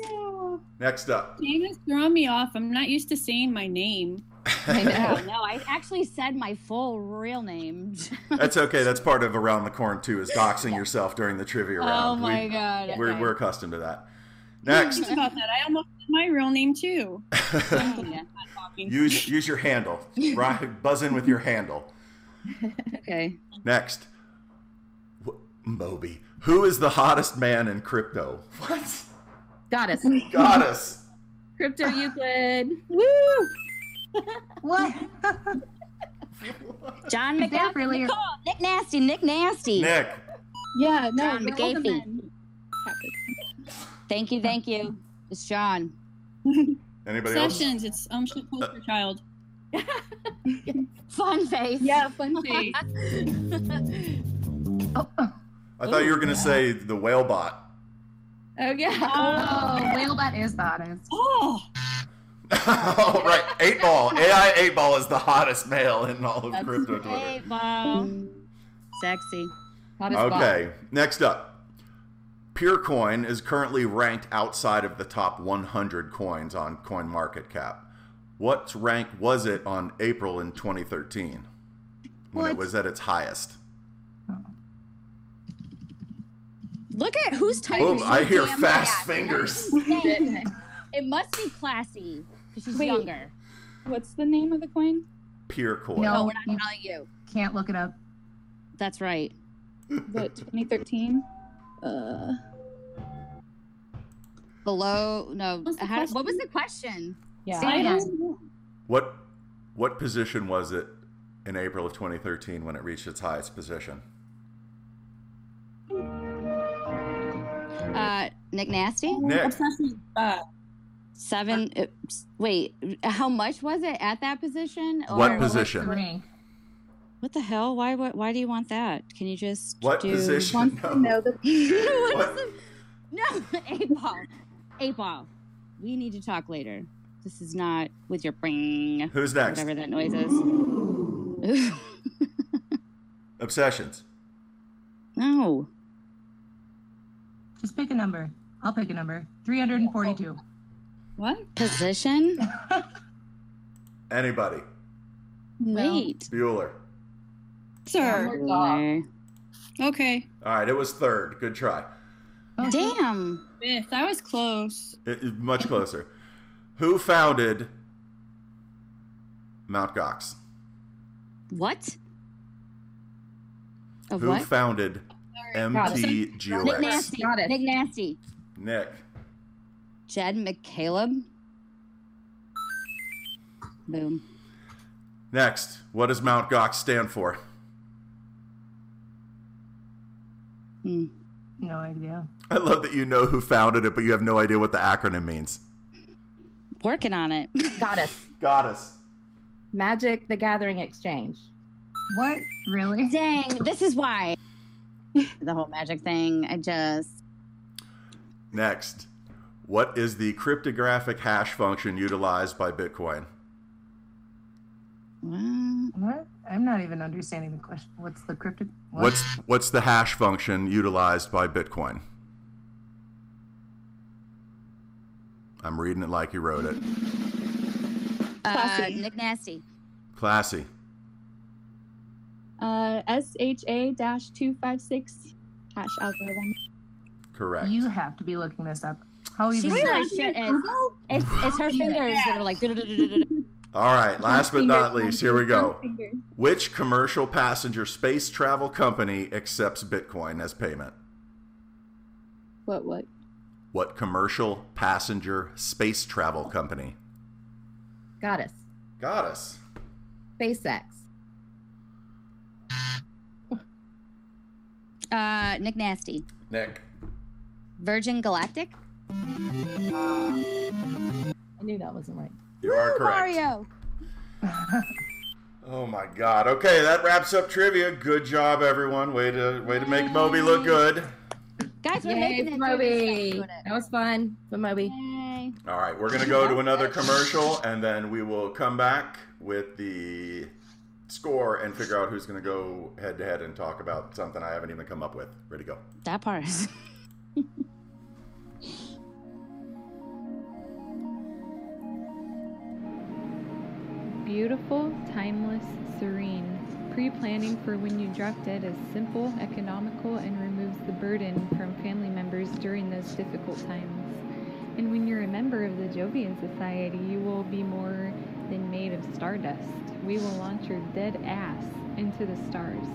Speaker 1: Next up.
Speaker 13: Name is throwing me off. I'm not used to saying my name.
Speaker 4: I
Speaker 2: Oh,
Speaker 4: know.
Speaker 2: no, I actually said my full real name.
Speaker 1: That's okay. That's part of Around the Corn, too, is doxing yourself during the trivia oh round.
Speaker 2: oh my
Speaker 1: We-
Speaker 2: god.
Speaker 1: We're,
Speaker 2: okay.
Speaker 1: we're accustomed to that. Next.
Speaker 13: Think about that. I almost said my real name too.
Speaker 1: Use use your handle. Right, buzz in with your handle.
Speaker 2: Okay.
Speaker 1: Next, Moby. Who is the hottest man in crypto? What?
Speaker 4: Goddess.
Speaker 1: Goddess.
Speaker 4: Crypto Euclid.
Speaker 2: Woo!
Speaker 3: What?
Speaker 2: John
Speaker 3: Is really-
Speaker 2: Nicole, Nick Nasty. Nick Nasty.
Speaker 1: Nick.
Speaker 5: Yeah, no,
Speaker 2: John
Speaker 5: we're all the
Speaker 2: McAfee.
Speaker 5: Men.
Speaker 2: Thank you, thank you. It's John.
Speaker 1: Anybody else?
Speaker 13: Sessions. It's um shit poster child.
Speaker 2: Fun face.
Speaker 5: Yeah, fun face.
Speaker 3: Oh, oh.
Speaker 1: I thought you were gonna say the whale bot.
Speaker 4: Oh yeah.
Speaker 3: oh whale that is the hottest.
Speaker 13: Oh,
Speaker 1: oh, right. Eight ball. AI eight ball is the hottest male in all of crypto Twitter.
Speaker 2: Eight ball. Sexy.
Speaker 1: Okay, next up. Peercoin is currently ranked outside of the top 100 coins on CoinMarketCap. What rank was it on April in 2013 when it was at its highest? Oh.
Speaker 2: Look at who's typing.
Speaker 1: Oh, I hear fast
Speaker 2: fast.
Speaker 1: fingers.
Speaker 2: It must be classy because she's
Speaker 5: Wait.
Speaker 2: younger.
Speaker 5: What's the name of the coin?
Speaker 1: Peercoin.
Speaker 2: No, we're not telling you.
Speaker 3: Can't look it up.
Speaker 2: That's right.
Speaker 5: What 2013? Uh,
Speaker 2: Below, no.
Speaker 5: What's the
Speaker 2: how- what was the question?
Speaker 4: Yeah.
Speaker 2: Say it again.
Speaker 1: What what position was it in April of 2013 when it reached its highest position?
Speaker 2: Uh, Nick Nasty.
Speaker 1: Nick.
Speaker 13: Obsessed.
Speaker 2: Seven. uh, wait, how much was it at that position?
Speaker 1: What position?
Speaker 3: Rank.
Speaker 2: What the hell? Why? Why, why do you want that? Can you just
Speaker 1: What
Speaker 2: do...
Speaker 1: position?
Speaker 5: Wants
Speaker 1: No.
Speaker 5: to know the
Speaker 2: What is the- No, eight ball. Eight ball. We need to talk later. This is not with your bring.
Speaker 1: Who's next?
Speaker 2: Whatever that noise is.
Speaker 1: Obsessions.
Speaker 2: no.
Speaker 3: Just pick a number. I'll pick a number. 342.
Speaker 5: what?
Speaker 2: Position?
Speaker 1: Anybody?
Speaker 2: Wait.
Speaker 1: Bueller.
Speaker 13: Oh Sir.
Speaker 2: Bueller.
Speaker 13: Okay.
Speaker 1: All right, it was third. Good try.
Speaker 2: Damn.
Speaker 13: Fifth. I was close.
Speaker 1: It, it- much closer. Who founded Mount Gox?
Speaker 2: What? Of
Speaker 1: Who
Speaker 2: what?
Speaker 1: founded
Speaker 2: Nick Nasty.
Speaker 4: Got it.
Speaker 2: Nick Nasty.
Speaker 1: Nick.
Speaker 2: Jed McCaleb. Boom.
Speaker 1: Next, what does Mount Gox stand for?
Speaker 2: Hmm.
Speaker 3: No idea.
Speaker 1: I love that you know who founded it, but you have no idea what the acronym means.
Speaker 2: Working on it.
Speaker 4: Goddess.
Speaker 1: Goddess.
Speaker 4: Magic the Gathering Exchange.
Speaker 3: What? Really?
Speaker 2: Dang, this is why. the whole magic thing. I just.
Speaker 1: Next, what is the cryptographic hash function utilized by Bitcoin?
Speaker 3: What? I'm not even understanding the question. What's the cryptic? What?
Speaker 1: What's what's the hash function utilized by Bitcoin? I'm reading it like you wrote it.
Speaker 2: uh,
Speaker 5: Classy.
Speaker 2: Nick Nasty.
Speaker 1: Classy.
Speaker 5: Uh, SHA dash two five six hash algorithm.
Speaker 1: Correct.
Speaker 3: You have to be looking this up. How
Speaker 2: She's
Speaker 3: even?
Speaker 2: really shit. It's, it's, it's her fingers that are like.
Speaker 1: All right, last but not least, here we go. Which commercial passenger space travel company accepts Bitcoin as payment?
Speaker 5: What? What?
Speaker 1: What commercial passenger space travel company?
Speaker 4: Goddess.
Speaker 1: Goddess.
Speaker 4: SpaceX.
Speaker 2: Uh, Nick Nasty.
Speaker 1: Nick.
Speaker 2: Virgin Galactic.
Speaker 4: I knew that wasn't right.
Speaker 1: You are correct.
Speaker 2: Mario.
Speaker 1: Oh my god. Okay, that wraps up trivia. Good job, everyone. Way to way to make Moby look good.
Speaker 2: Guys, we're
Speaker 4: Yay,
Speaker 2: making it.
Speaker 4: Moby. That was fun for Moby.
Speaker 2: Yay.
Speaker 1: All right, we're gonna go to another commercial, and then we will come back with the score and figure out who's gonna go head to head and talk about something I haven't even come up with. Ready to go?
Speaker 2: That part.
Speaker 10: Beautiful, timeless, serene. Pre planning for when you drop dead is simple, economical, and removes the burden from family members during those difficult times. And when you're a member of the Jovian Society, you will be more than made of stardust. We will launch your dead ass into the stars.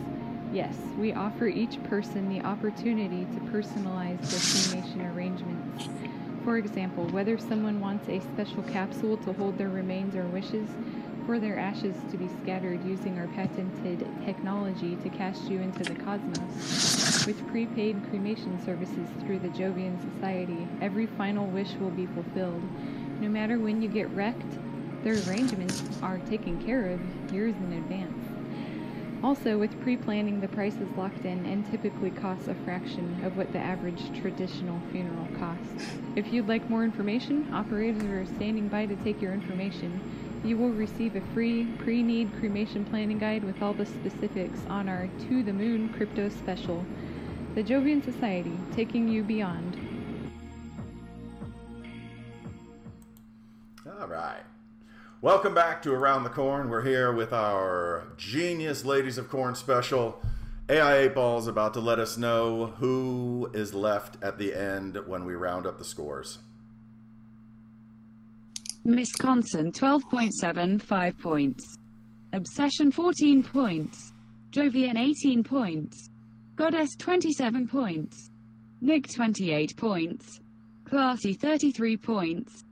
Speaker 10: Yes, we offer each person the opportunity to personalize their cremation arrangements. For example, whether someone wants a special capsule to hold their remains or wishes, for their ashes to be scattered using our patented technology to cast you into the cosmos. With prepaid cremation services through the Jovian Society, every final wish will be fulfilled. No matter when you get wrecked, their arrangements are taken care of years in advance. Also, with pre planning, the price is locked in and typically costs a fraction of what the average traditional funeral costs. If you'd like more information, operators are standing by to take your information. You will receive a free pre need cremation planning guide with all the specifics on our To the Moon crypto special. The Jovian Society, taking you beyond.
Speaker 1: All right. Welcome back to Around the Corn. We're here with our genius Ladies of Corn special. AI 8 Ball is about to let us know who is left at the end when we round up the scores.
Speaker 9: Wisconsin 12.75 points. Obsession 14 points. Jovian 18 points. Goddess 27 points. Nick 28 points. Classy 33 points.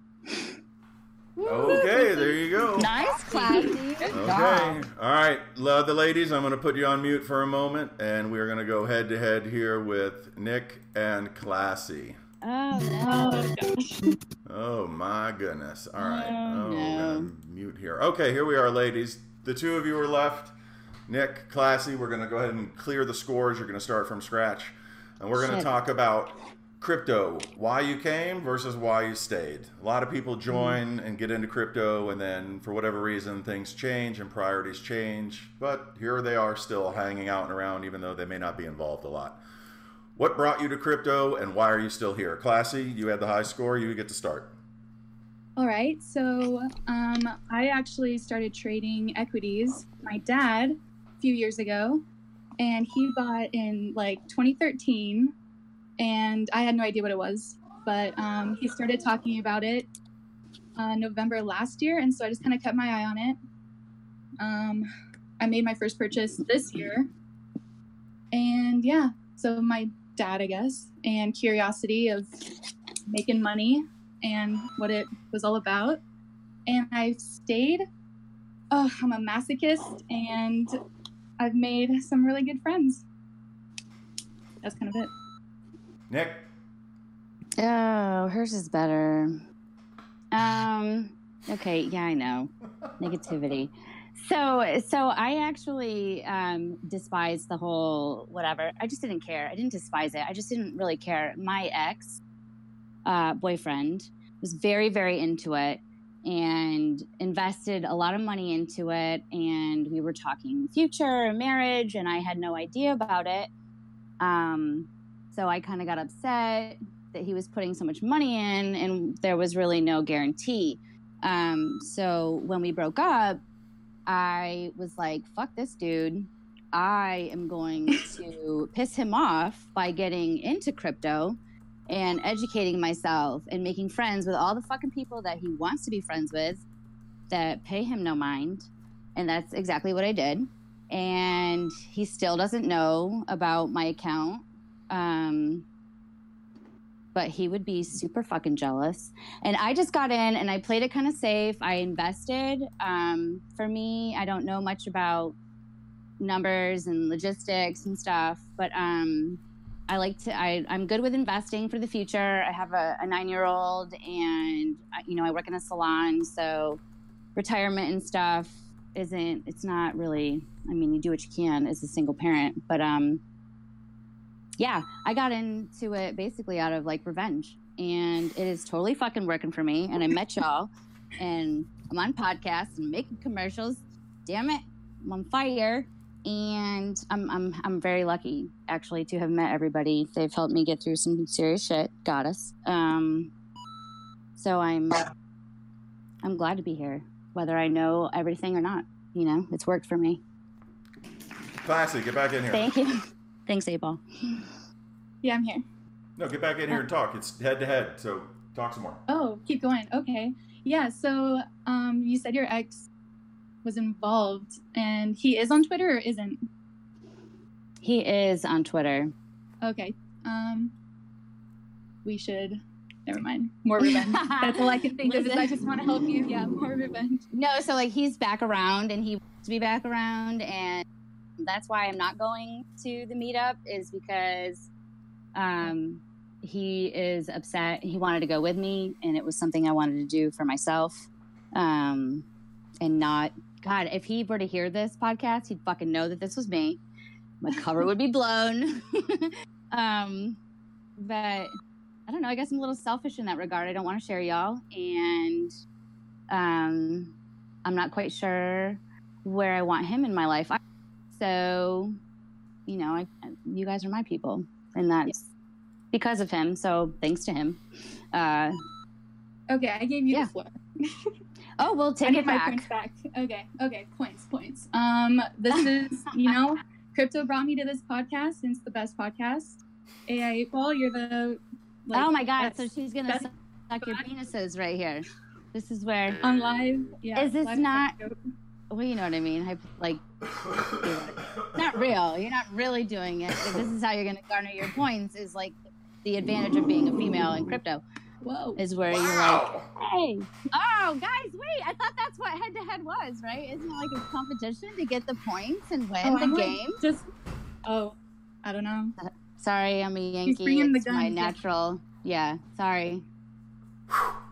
Speaker 1: Okay, there you go.
Speaker 2: Nice, classy.
Speaker 1: Okay. All right, love the ladies. I'm going to put you on mute for a moment, and we're going to go head to head here with Nick and Classy.
Speaker 2: Oh no.
Speaker 1: Oh my goodness. All right.
Speaker 2: Oh,
Speaker 1: Oh,
Speaker 2: no.
Speaker 1: mute here. Okay, here we are, ladies. The two of you are left. Nick, Classy, we're going to go ahead and clear the scores. You're going to start from scratch. And we're going to talk about crypto, why you came versus why you stayed. A lot of people mm-hmm. join and get into crypto, and then for whatever reason, things change and priorities change. But here they are still hanging out and around, even though they may not be involved a lot. What brought you to crypto, and why are you still here? Classy, you had the high score. You get to start.
Speaker 5: All right. So um, I actually started trading equities. My dad, a few years ago, and he bought in like 2013, and I had no idea what it was. But um, he started talking about it uh, November last year, and so I just kind of kept my eye on it. Um, I made my first purchase this year, and yeah, so my dad, I guess, and curiosity of making money and what it was all about. And I've stayed. Oh, I'm a masochist and I've made some really good friends. That's kind of it.
Speaker 1: Nick?
Speaker 2: Oh, hers is better. Um. Okay. Yeah, I know. Negativity. So, so I actually um, despised the whole whatever. I just didn't care. I didn't despise it. I just didn't really care. My ex uh, boyfriend was very, very into it and invested a lot of money into it. And we were talking future, marriage, and I had no idea about it. Um, so I kind of got upset that he was putting so much money in, and there was really no guarantee. Um, so when we broke up, I was like, fuck this dude. I am going to piss him off by getting into crypto and educating myself and making friends with all the fucking people that he wants to be friends with that pay him no mind. And that's exactly what I did. And he still doesn't know about my account. Um, but he would be super fucking jealous. And I just got in and I played it kind of safe. I invested. Um, for me, I don't know much about numbers and logistics and stuff, but um, I like to. I, I'm good with investing for the future. I have a, a nine year old, and uh, you know I work in a salon, so retirement and stuff isn't. It's not really. I mean, you do what you can as a single parent, but um, yeah, I got into it basically out of like revenge, and it is totally fucking working for me. And I met y'all, and I'm on podcasts and making commercials. Damn it, I'm on fire, and I'm I'm I'm very lucky actually to have met everybody. They've helped me get through some serious shit. Got us. Um, so I'm I'm glad to be here, whether I know everything or not. You know, it's worked for me.
Speaker 1: Classy, get back in here.
Speaker 2: Thank you. Thanks, Eight Ball.
Speaker 5: Yeah, I'm here.
Speaker 1: No, get back in here and talk. It's head to head, so talk some more.
Speaker 5: Oh, keep going. Okay. Yeah, so um, you said your ex was involved, and he is on Twitter or isn't?
Speaker 2: He is on Twitter.
Speaker 5: Okay. Um, we should. Never mind. More revenge. That's all I can think of. Is I just want to help you. Yeah, more revenge.
Speaker 2: No, so like he's back around and he wants to be back around and that's why I'm not going to the meetup is because um he is upset. He wanted to go with me and it was something I wanted to do for myself. Um and not God, if he were to hear this podcast, he'd fucking know that this was me. My cover would be blown. um, but I don't know. I guess I'm a little selfish in that regard. I don't want to share y'all, and um, I'm not quite sure where I want him in my life. So, you know, I, you guys are my people, and that's because of him. So thanks to him. Uh,
Speaker 5: Okay, I gave you the floor.
Speaker 2: oh, we'll take
Speaker 5: I
Speaker 2: it
Speaker 5: my
Speaker 2: back.
Speaker 5: points back. Okay, okay, points, points. Um, this is you know, crypto brought me to this podcast, and it's the best podcast. Eight Ball, you're the. like,
Speaker 2: oh my God!
Speaker 5: best-
Speaker 2: so she's gonna suck, suck your penises right here. This is where
Speaker 5: on live. Yeah.
Speaker 2: Is this
Speaker 5: live
Speaker 2: not? Well, you know what I mean. Hyp- Like, not real. You're not really doing it. If this is how you're going to garner your points. Is like the advantage of being a female in crypto.
Speaker 5: Whoa.
Speaker 2: Is where you're like, hey, oh guys, wait. I thought that's what head to head was, right? Isn't it like a competition to get the points and win
Speaker 5: Oh,
Speaker 2: the
Speaker 5: I'm like,
Speaker 2: game?
Speaker 5: just. Oh, I don't know.
Speaker 2: Uh, sorry, I'm a Yankee. It's my natural. Yeah, sorry.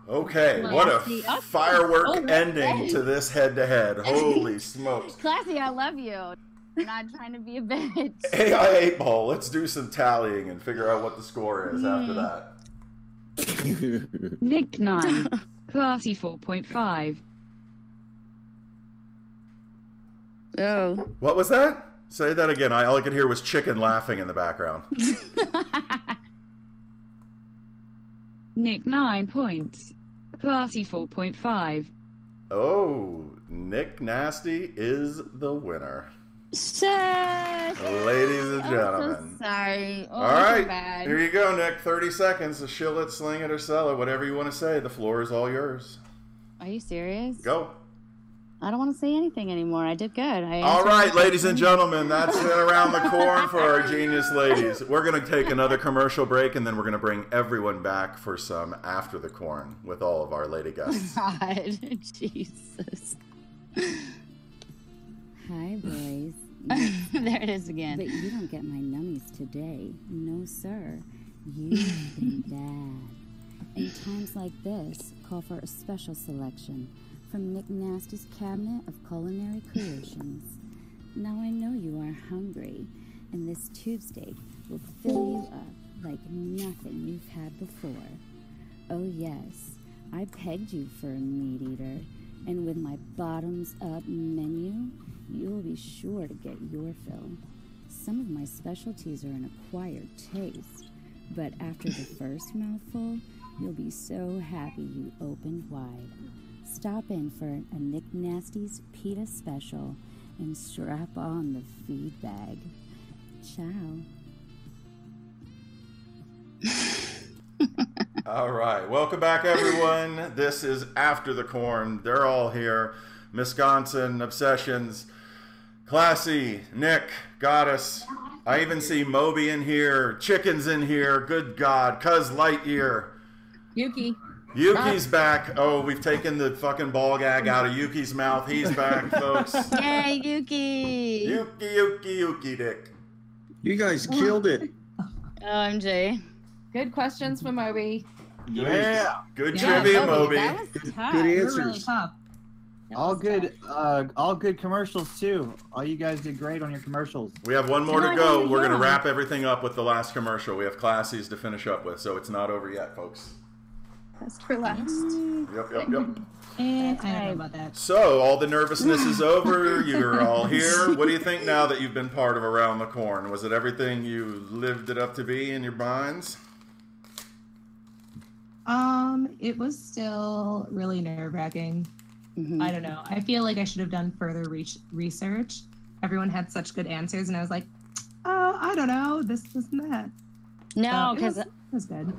Speaker 1: Okay, what a
Speaker 2: Okay.
Speaker 1: firework
Speaker 2: All right.
Speaker 1: ending to this head to head. Holy smokes.
Speaker 2: Classy, I love you. I'm not trying to be a bitch.
Speaker 1: AI 8 ball, let's do some tallying and figure out what the score is after
Speaker 2: Hmm.
Speaker 1: that.
Speaker 9: Nick 9. Classy 4.5.
Speaker 2: Oh.
Speaker 1: What was that? Say that again. I, all I could hear was chicken laughing in the background.
Speaker 9: Nick 9 points. Classy 4.5.
Speaker 1: Oh, Nick Nasty is the winner.
Speaker 2: Shit.
Speaker 1: Ladies and
Speaker 2: I'm
Speaker 1: gentlemen.
Speaker 2: so sorry. Oh,
Speaker 1: All
Speaker 2: I feel
Speaker 1: right,
Speaker 2: bad.
Speaker 1: here you go, Nick. 30 seconds to shill it, sling it, or sell it. Whatever you want to say. The floor is all yours.
Speaker 2: Are you serious?
Speaker 1: Go.
Speaker 2: I don't want to say anything anymore. I did good. I
Speaker 1: All
Speaker 2: answered
Speaker 1: right,
Speaker 2: my
Speaker 1: ladies and
Speaker 2: question.
Speaker 1: gentlemen, that's it around the corn for our genius ladies. We're going to take another commercial break and then we're going to bring everyone back for some after the corn with all of our lady guests.
Speaker 2: God, Jesus.
Speaker 14: Hi, boys.
Speaker 2: there it is again.
Speaker 14: But you don't get my nummies today. No, sir. You've been bad. And times like this call for a special selection from Nick Nasty's cabinet of culinary creations. Now I know you are hungry, and this tube steak will fill you up like nothing you've had before. Oh, yes, I pegged you for a meat eater, and with my bottoms up menu, you'll be sure to get your fill. Some of my specialties are an acquired taste, but after the first mouthful, you'll be so happy you opened wide. Stop in for a Nick Nasty's Pita Special and strap on the feed bag. Ciao.
Speaker 1: All right, welcome back, everyone. This is After the Corn. They're all here. Wisconsin Obsessions, Classy, Nick, Goddess. I even see Moby in here, Chicken's in here. Good God, Cuz Lightyear.
Speaker 4: Yuki.
Speaker 1: Yuki's back. Oh, we've taken the fucking ball gag out of Yuki's mouth. He's back, folks.
Speaker 2: Yay, Yuki.
Speaker 1: Yuki, Yuki, Yuki, Dick.
Speaker 15: You guys killed it.
Speaker 2: OMG.
Speaker 4: Good questions from Moby.
Speaker 15: Yeah.
Speaker 1: Good
Speaker 4: Yeah,
Speaker 1: trivia,
Speaker 4: Moby,
Speaker 1: Moby.
Speaker 4: that was
Speaker 15: Good, good answers.
Speaker 4: really tough.
Speaker 16: All good, uh, all good commercials too. All you guys did great on your commercials.
Speaker 1: We have one more to go. We're going to wrap everything up with the last commercial. We have Classies to finish up with, so it's not over yet, folks.
Speaker 5: Best for last.
Speaker 1: Yep, yep, yep.
Speaker 3: I don't know about that.
Speaker 1: So, all the nervousness is over. You're all here. What do you think now that you've been part of Around the Corn? Was it everything you lived it up to be in your minds?
Speaker 3: Um, it was still really nerve wracking.
Speaker 2: Mm-hmm.
Speaker 3: I don't know. I feel like I should have done further re- research. Everyone had such good answers, and I was like, oh, I don't know, this, this, and that.
Speaker 2: No,
Speaker 3: So it
Speaker 2: because
Speaker 3: was- it was good.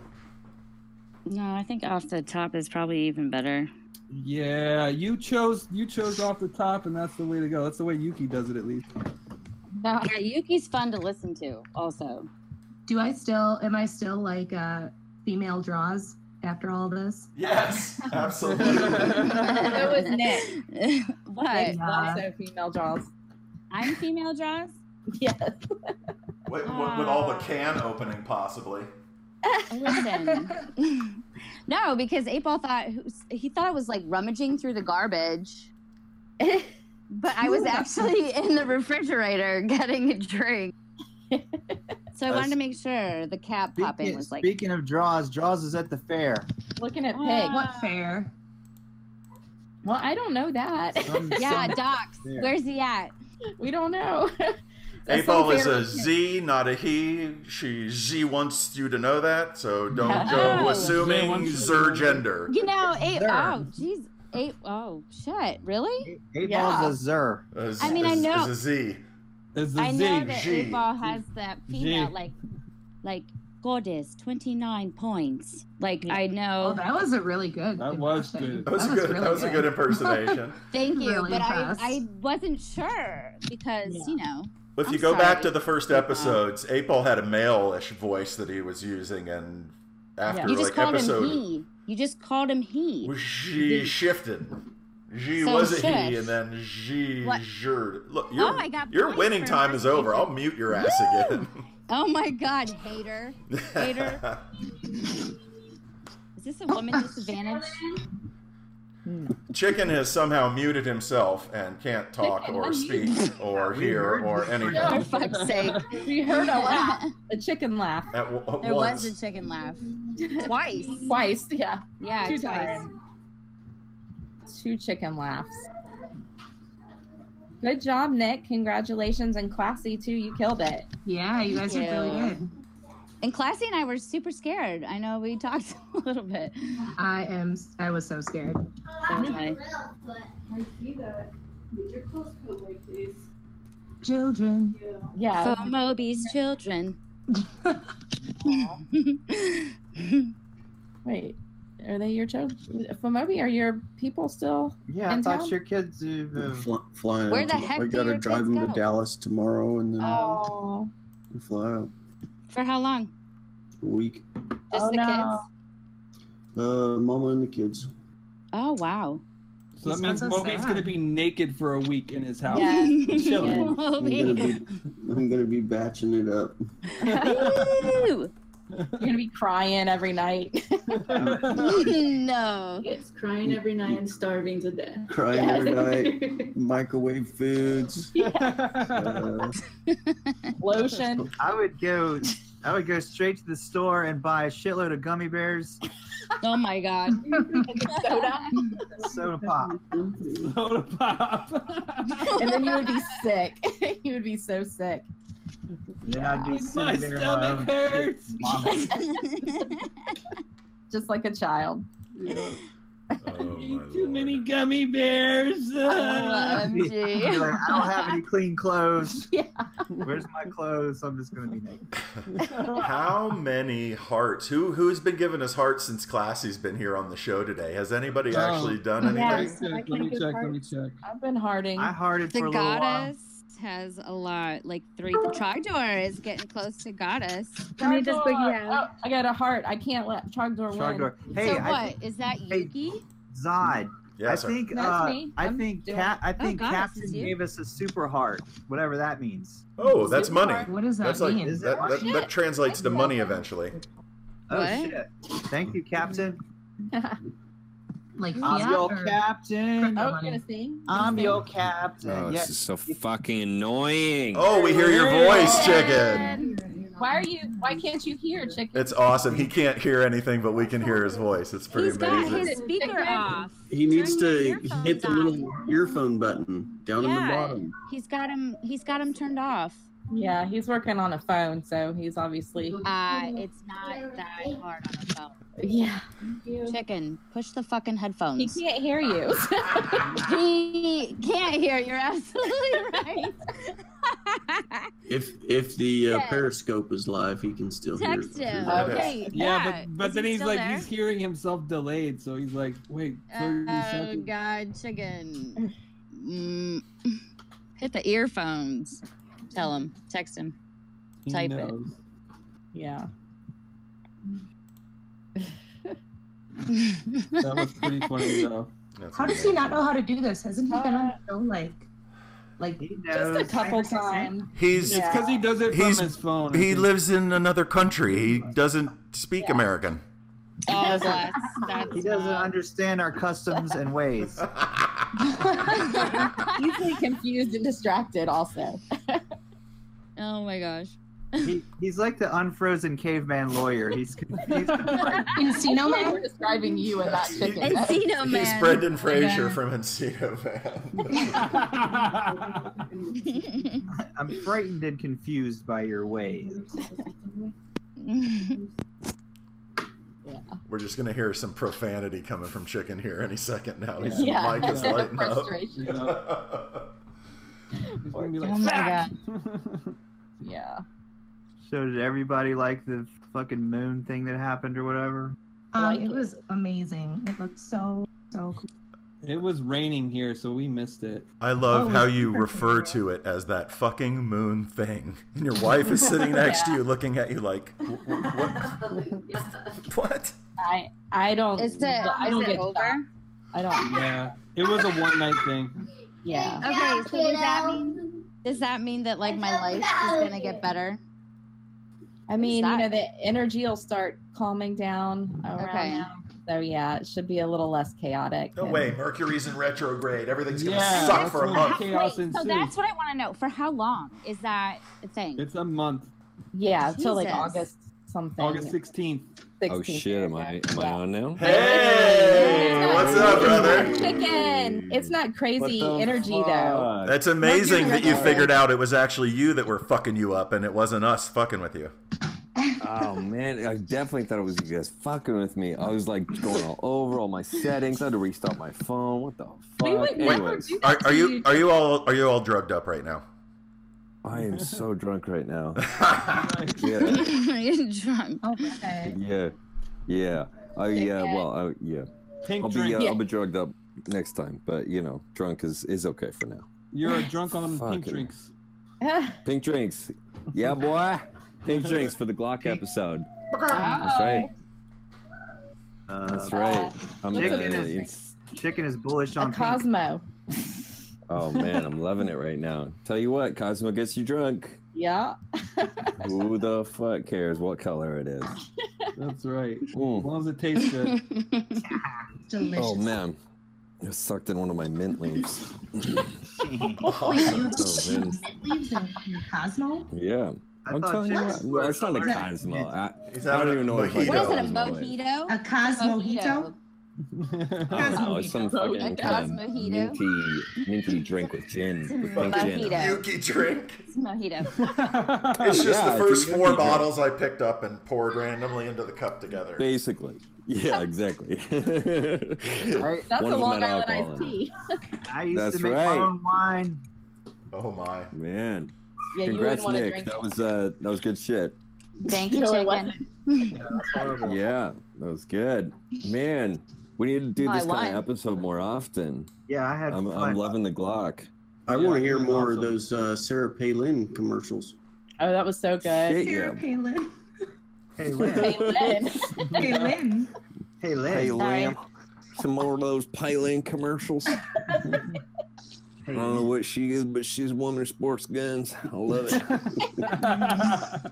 Speaker 2: No, I think off the top is probably even better.
Speaker 17: Yeah, you chose you chose off the top, and that's the way to go. That's the way Yuki does it, at least.
Speaker 2: No, Yeah, Yuki's fun to listen to. Also,
Speaker 3: Do I still? Am I still like uh, female draws after all this?
Speaker 1: Yes, absolutely.
Speaker 4: it was Nick.
Speaker 2: what?
Speaker 4: Nick also female draws.
Speaker 2: I'm female draws.
Speaker 4: Yes.
Speaker 1: With, with, with all the can opening, possibly.
Speaker 2: Listen. no, because Eight Ball thought he thought I was like rummaging through the garbage. but I was actually in the refrigerator getting a drink. So I wanted to make sure the cap popping
Speaker 16: Speaking,
Speaker 2: was like.
Speaker 16: speaking of draws, draws is at the fair.
Speaker 4: Looking at pig.
Speaker 3: What fair?
Speaker 4: Well, I don't know that.
Speaker 16: Some-
Speaker 2: Yeah,
Speaker 16: some-
Speaker 2: Docs.
Speaker 16: Yeah.
Speaker 2: Where's he at?
Speaker 4: we don't know.
Speaker 1: Eight ball is a Z, not a he. She Z wants you to know that, so don't go
Speaker 2: Oh.
Speaker 1: assuming zer gender.
Speaker 2: You know, eight
Speaker 16: There.
Speaker 2: oh jeez. Eight oh shit. Really?
Speaker 16: Eight
Speaker 4: Yeah.
Speaker 16: ball's a zer.
Speaker 1: A Z-
Speaker 2: I mean, I know-
Speaker 1: is a Z.
Speaker 17: It's the
Speaker 2: I
Speaker 17: Z.
Speaker 2: know that
Speaker 1: G.
Speaker 2: eight ball has that female
Speaker 17: G.
Speaker 2: like like goddess, twenty nine points. Like I know.
Speaker 3: Oh, that was a really good.
Speaker 17: That was good.
Speaker 1: That was, a
Speaker 3: That was
Speaker 1: good.
Speaker 3: really
Speaker 1: that was a
Speaker 3: good.
Speaker 1: good impersonation.
Speaker 2: thank you.
Speaker 3: really
Speaker 2: but I,
Speaker 3: impressed.
Speaker 2: I wasn't sure because, you know.
Speaker 1: If
Speaker 2: I'm
Speaker 1: you go back to the first episodes, Eight Ball had a male-ish voice that he was using, and after
Speaker 2: You just
Speaker 1: like
Speaker 2: called
Speaker 1: episode,
Speaker 2: him he. You just called him he.
Speaker 1: she shifted. She
Speaker 2: So
Speaker 1: was a
Speaker 2: shush.
Speaker 1: he, and then she
Speaker 2: What?
Speaker 1: Look, your
Speaker 2: Oh,
Speaker 1: your winning time is over. I'll mute your ass again.
Speaker 2: Oh my god, hater. Hater. Is this a woman disadvantage? Hmm.
Speaker 1: Chicken has somehow muted himself and can't talk
Speaker 4: Chicken,
Speaker 1: or
Speaker 4: unmute.
Speaker 1: speak or hear or anything.
Speaker 4: For
Speaker 1: anything.
Speaker 2: fuck's sake.
Speaker 4: we heard a laugh, a chicken laugh.
Speaker 1: At w-
Speaker 2: There
Speaker 1: once.
Speaker 2: was a chicken laugh. Twice.
Speaker 4: Twice, yeah.
Speaker 2: Yeah,
Speaker 4: Two
Speaker 2: twice.
Speaker 4: times. Two chicken laughs. Good job, Nick. Congratulations and classy too. You killed it.
Speaker 3: Yeah, you guys
Speaker 2: Thank
Speaker 3: are really
Speaker 2: you.
Speaker 3: good.
Speaker 2: And Classy and I were super scared. I know we talked a little bit.
Speaker 3: I am. I was so scared.
Speaker 2: So was I.
Speaker 3: Children.
Speaker 4: Yeah.
Speaker 2: For Moby's children.
Speaker 4: Wait, are they your children? Fomobi, are your people still
Speaker 16: Yeah, I thought
Speaker 4: town?
Speaker 16: your kids. Uh,
Speaker 15: Fly, flying
Speaker 2: Where
Speaker 15: out
Speaker 2: the
Speaker 15: to-
Speaker 2: heck
Speaker 15: I
Speaker 2: do
Speaker 15: gotta
Speaker 2: your
Speaker 15: drive them
Speaker 2: go?
Speaker 15: to Dallas tomorrow and then
Speaker 4: Oh,
Speaker 15: fly out
Speaker 2: For how long?
Speaker 15: A week.
Speaker 2: Just
Speaker 4: Oh,
Speaker 2: the
Speaker 4: no.
Speaker 2: kids?
Speaker 15: Uh, mama and the kids.
Speaker 2: Oh wow.
Speaker 17: So that means
Speaker 3: sounds so
Speaker 17: Moby's gonna be naked for a week in his house.
Speaker 4: Yeah.
Speaker 17: Chilling.
Speaker 15: I'm gonna be, I'm gonna be batching it up.
Speaker 2: Woo!
Speaker 4: you're gonna be crying every night.
Speaker 2: no.
Speaker 18: It's crying every night and starving to death.
Speaker 15: Crying every night. Microwave foods. Uh,
Speaker 4: Lotion.
Speaker 16: I would go. I would go straight to the store and buy a shitload of gummy bears,
Speaker 2: Oh my god.
Speaker 4: Soda.
Speaker 16: soda pop.
Speaker 17: Soda pop.
Speaker 4: and then you would be sick. you would be so sick.
Speaker 16: Yeah, I'd be
Speaker 17: My
Speaker 16: there.
Speaker 17: stomach
Speaker 16: um,
Speaker 17: hurts.
Speaker 4: Just like a child.
Speaker 1: Oh, my
Speaker 17: Too many gummy bears.
Speaker 16: I'd I'd
Speaker 2: OMG.
Speaker 16: I don't have any clean clothes.
Speaker 4: Yeah.
Speaker 16: Where's my clothes? I'm just gonna be naked.
Speaker 1: How many hearts? Who who's been giving us hearts since Classy's been here on the show today? Has anybody
Speaker 17: Oh.
Speaker 1: actually done
Speaker 17: Let me
Speaker 1: anything?
Speaker 17: check. Let me check. Let me check.
Speaker 4: I've been harding.
Speaker 16: I hearted
Speaker 2: The
Speaker 16: for a little while.
Speaker 2: Goddess has a lot. Like three. The Trogdor is getting close to goddess.
Speaker 5: Let me just boogie
Speaker 4: Trogdor. Oh, I got a heart. I can't let Trogdor win.
Speaker 16: Hey,
Speaker 2: so
Speaker 16: I
Speaker 2: what?
Speaker 16: think
Speaker 2: Is that
Speaker 16: Hey, Zod.
Speaker 1: Yes,
Speaker 16: I
Speaker 1: sir.
Speaker 16: think
Speaker 4: That's
Speaker 16: uh,
Speaker 4: me.
Speaker 16: I think
Speaker 4: doing-
Speaker 16: Cap, I think
Speaker 2: goddess
Speaker 16: Captain
Speaker 2: is
Speaker 16: gave us a super heart, whatever that means.
Speaker 1: Oh, that's money.
Speaker 3: What does that
Speaker 1: That's like
Speaker 3: mean?
Speaker 1: that, that, that translates to money eventually.
Speaker 16: Oh
Speaker 2: What?
Speaker 16: shit! Thank you, Captain.
Speaker 3: Like
Speaker 16: I'm
Speaker 3: fiat
Speaker 16: your
Speaker 3: or
Speaker 16: captain.
Speaker 3: crypto
Speaker 4: Oh,
Speaker 3: money?
Speaker 4: gonna sing?
Speaker 16: I'm your captain.
Speaker 19: Oh,
Speaker 16: yeah.
Speaker 19: this is so fucking annoying.
Speaker 1: Oh, we hear your voice, chicken.
Speaker 4: Why are you? Why can't you hear, chicken?
Speaker 1: It's awesome. He can't hear anything, but we can hear his voice. It's pretty
Speaker 2: He's got
Speaker 1: amazing.
Speaker 2: his speaker off.
Speaker 15: He needs to hit the
Speaker 2: off.
Speaker 15: little earphone button down in the
Speaker 2: Yeah.
Speaker 15: bottom.
Speaker 2: He's got him. He's got him turned off.
Speaker 4: Yeah, he's working on a phone, so he's obviously.
Speaker 2: Uh, it's not that hard on a phone.
Speaker 4: Yeah.
Speaker 2: Chicken, push the fucking headphones.
Speaker 4: He can't hear you.
Speaker 2: He can't hear. You're absolutely right.
Speaker 15: If if the uh,
Speaker 2: Yeah.
Speaker 15: Periscope is live, he can still hear.
Speaker 2: Text him.
Speaker 1: Yeah.
Speaker 2: Okay.
Speaker 17: Yeah,
Speaker 2: yeah.
Speaker 17: but but
Speaker 2: Is
Speaker 17: then
Speaker 2: he
Speaker 17: he's like
Speaker 2: there?
Speaker 17: he's hearing himself delayed, so he's like, wait, thirty
Speaker 2: Oh
Speaker 17: seconds.
Speaker 2: God, chicken. Mm. Hit the earphones. Tell him. Text him.
Speaker 17: He
Speaker 2: type it.
Speaker 4: yeah.
Speaker 17: That was pretty funny though.
Speaker 1: That's
Speaker 3: How does he not know how to do this? Hasn't he been on the show like, like
Speaker 4: Just a couple times.
Speaker 1: He's
Speaker 4: Yeah.
Speaker 17: Because he does it from
Speaker 1: He's-
Speaker 17: his phone.
Speaker 1: He
Speaker 17: think.
Speaker 1: lives in another country. He doesn't speak American.
Speaker 2: Oh, bless. That's
Speaker 16: He doesn't
Speaker 2: not-
Speaker 16: understand our customs and ways.
Speaker 4: Easily confused and distracted, also.
Speaker 2: Oh my gosh.
Speaker 16: He, he's like the unfrozen caveman lawyer. He's confused.
Speaker 3: Encino Man?
Speaker 4: We're describing you and that chicken.
Speaker 2: Encino
Speaker 1: He's Brendan Fraser
Speaker 3: Yeah.
Speaker 1: from Encino Man.
Speaker 16: I'm frightened and confused by your ways.
Speaker 1: We're just gonna hear some profanity coming from Chicken here any second now. His
Speaker 4: Yeah.
Speaker 1: mic is lighting up.
Speaker 4: Frustration.
Speaker 17: He's gonna be like,
Speaker 2: Oh my
Speaker 17: "Fuck!"
Speaker 4: Yeah.
Speaker 16: So did everybody like the fucking moon thing that happened or whatever?
Speaker 3: Um, it
Speaker 4: it.
Speaker 3: was amazing. It looked so so cool.
Speaker 17: It was raining here, so we missed it.
Speaker 1: I love
Speaker 3: Oh,
Speaker 1: how you refer to it as that fucking moon thing. And your wife is sitting next to you looking at you like, "Wh- wh- what? What?
Speaker 4: I I don't.
Speaker 2: Is it,
Speaker 4: I don't
Speaker 2: it
Speaker 4: get
Speaker 2: over?
Speaker 4: that. I don't.
Speaker 17: Yeah, it was a one night thing.
Speaker 4: Yeah.
Speaker 2: Okay, so does that mean does that mean that like my life is gonna get better?
Speaker 4: I mean, you know, the energy will start calming down around
Speaker 2: Okay.
Speaker 4: now. So yeah, it should be a little less chaotic.
Speaker 1: No
Speaker 4: and-
Speaker 1: way, Mercury's in retrograde. Everything's gonna
Speaker 17: Yeah,
Speaker 1: suck for a month.
Speaker 17: chaos
Speaker 2: Wait, so that's what I want to know. For how long is that a thing?
Speaker 17: It's a month.
Speaker 4: Yeah, till like August something.
Speaker 17: August 16th.
Speaker 4: 16th.
Speaker 19: Oh shit, am I am I on now?
Speaker 1: Hey, what's up, brother?
Speaker 4: Chicken. It's not crazy
Speaker 19: What the
Speaker 4: energy though.
Speaker 1: That's amazing that you figured out it was actually you that were fucking you up and it wasn't us fucking with you.
Speaker 19: Oh man, I definitely thought it was you guys fucking with me. I was like going all over all my settings. I had to restart my phone. What the fuck?
Speaker 4: We would never
Speaker 19: Anyways,
Speaker 4: do
Speaker 1: Are, are you are you all are you all drugged up right now?
Speaker 19: I am so drunk right now. Yeah,
Speaker 2: You're drunk.
Speaker 3: Okay.
Speaker 19: yeah, yeah. I yeah. Well, I, yeah.
Speaker 17: Pink
Speaker 19: I'll be
Speaker 17: drink.
Speaker 19: uh, I'll be drugged up next time, but you know, drunk is is okay for now.
Speaker 17: You're a drunk on pink
Speaker 19: Fucking-
Speaker 17: drinks.
Speaker 19: Pink drinks, yeah, boy. Pink drinks for the Glock episode. That's right.
Speaker 16: Uh,
Speaker 19: That's right. I'm, uh,
Speaker 16: Chicken
Speaker 19: it's-
Speaker 16: is, chicken is bullish
Speaker 4: A
Speaker 16: on pink.
Speaker 4: Cosmo.
Speaker 19: Oh man, I'm loving it right now. Tell you what, Cosmo gets you drunk.
Speaker 4: Yeah.
Speaker 19: Who the fuck cares what color it is?
Speaker 17: That's right.
Speaker 19: Mm.
Speaker 17: As long as it tastes good.
Speaker 3: Delicious.
Speaker 19: Oh man, I sucked in one of my mint leaves.
Speaker 3: Wait, you
Speaker 19: Oh, man.
Speaker 3: leaves in in Cosmo?
Speaker 19: Yeah.
Speaker 16: I
Speaker 19: I'm
Speaker 16: thought
Speaker 19: telling you what. Well, it's not a Cosmo. I, I don't even know
Speaker 1: a
Speaker 19: if I
Speaker 2: What is it? A
Speaker 19: Cosmo is.
Speaker 2: mojito?
Speaker 3: A Cosmojito?
Speaker 19: I don't know. It's some fucking
Speaker 2: A
Speaker 19: kind of
Speaker 2: Cosmojito?
Speaker 19: minty, minty drink with gin, with pink gin.
Speaker 1: Yuki drink.
Speaker 2: It's mojito.
Speaker 1: It's just
Speaker 19: Yeah,
Speaker 1: the first four
Speaker 19: Yuki drink.
Speaker 1: bottles I picked up and poured randomly into the cup together.
Speaker 19: Basically. Yeah, exactly.
Speaker 4: That's
Speaker 19: One
Speaker 4: a Long
Speaker 19: had
Speaker 4: Island
Speaker 19: alcohol
Speaker 4: iced tea.
Speaker 16: I used
Speaker 19: That's
Speaker 16: to make
Speaker 19: right.
Speaker 16: my own wine.
Speaker 1: Oh my.
Speaker 19: Man.
Speaker 4: Yeah,
Speaker 19: Congrats,
Speaker 4: wouldn't want to
Speaker 19: Nick. That was uh that was good shit.
Speaker 2: Thank you, chicken.
Speaker 19: Yeah, that was good. Man, we need to do
Speaker 4: I
Speaker 19: this kind
Speaker 4: won.
Speaker 19: of episode more often.
Speaker 16: Yeah, I had
Speaker 19: I'm,
Speaker 16: fun.
Speaker 19: I'm loving the Glock.
Speaker 15: I
Speaker 17: Yeah,
Speaker 15: want to hear
Speaker 17: that's
Speaker 15: more of those uh, Sarah Palin commercials.
Speaker 4: Oh, that was so good.
Speaker 19: Shit,
Speaker 3: Sarah
Speaker 19: yeah.
Speaker 3: Palin.
Speaker 16: Hey, Lynn.
Speaker 4: Hey, Lynn.
Speaker 3: Palin.
Speaker 16: Hey, Lynn.
Speaker 19: Hey,
Speaker 4: Sorry.
Speaker 19: Some more of those Palin commercials. I don't know what she is, but she's a woman of sports guns. I love it.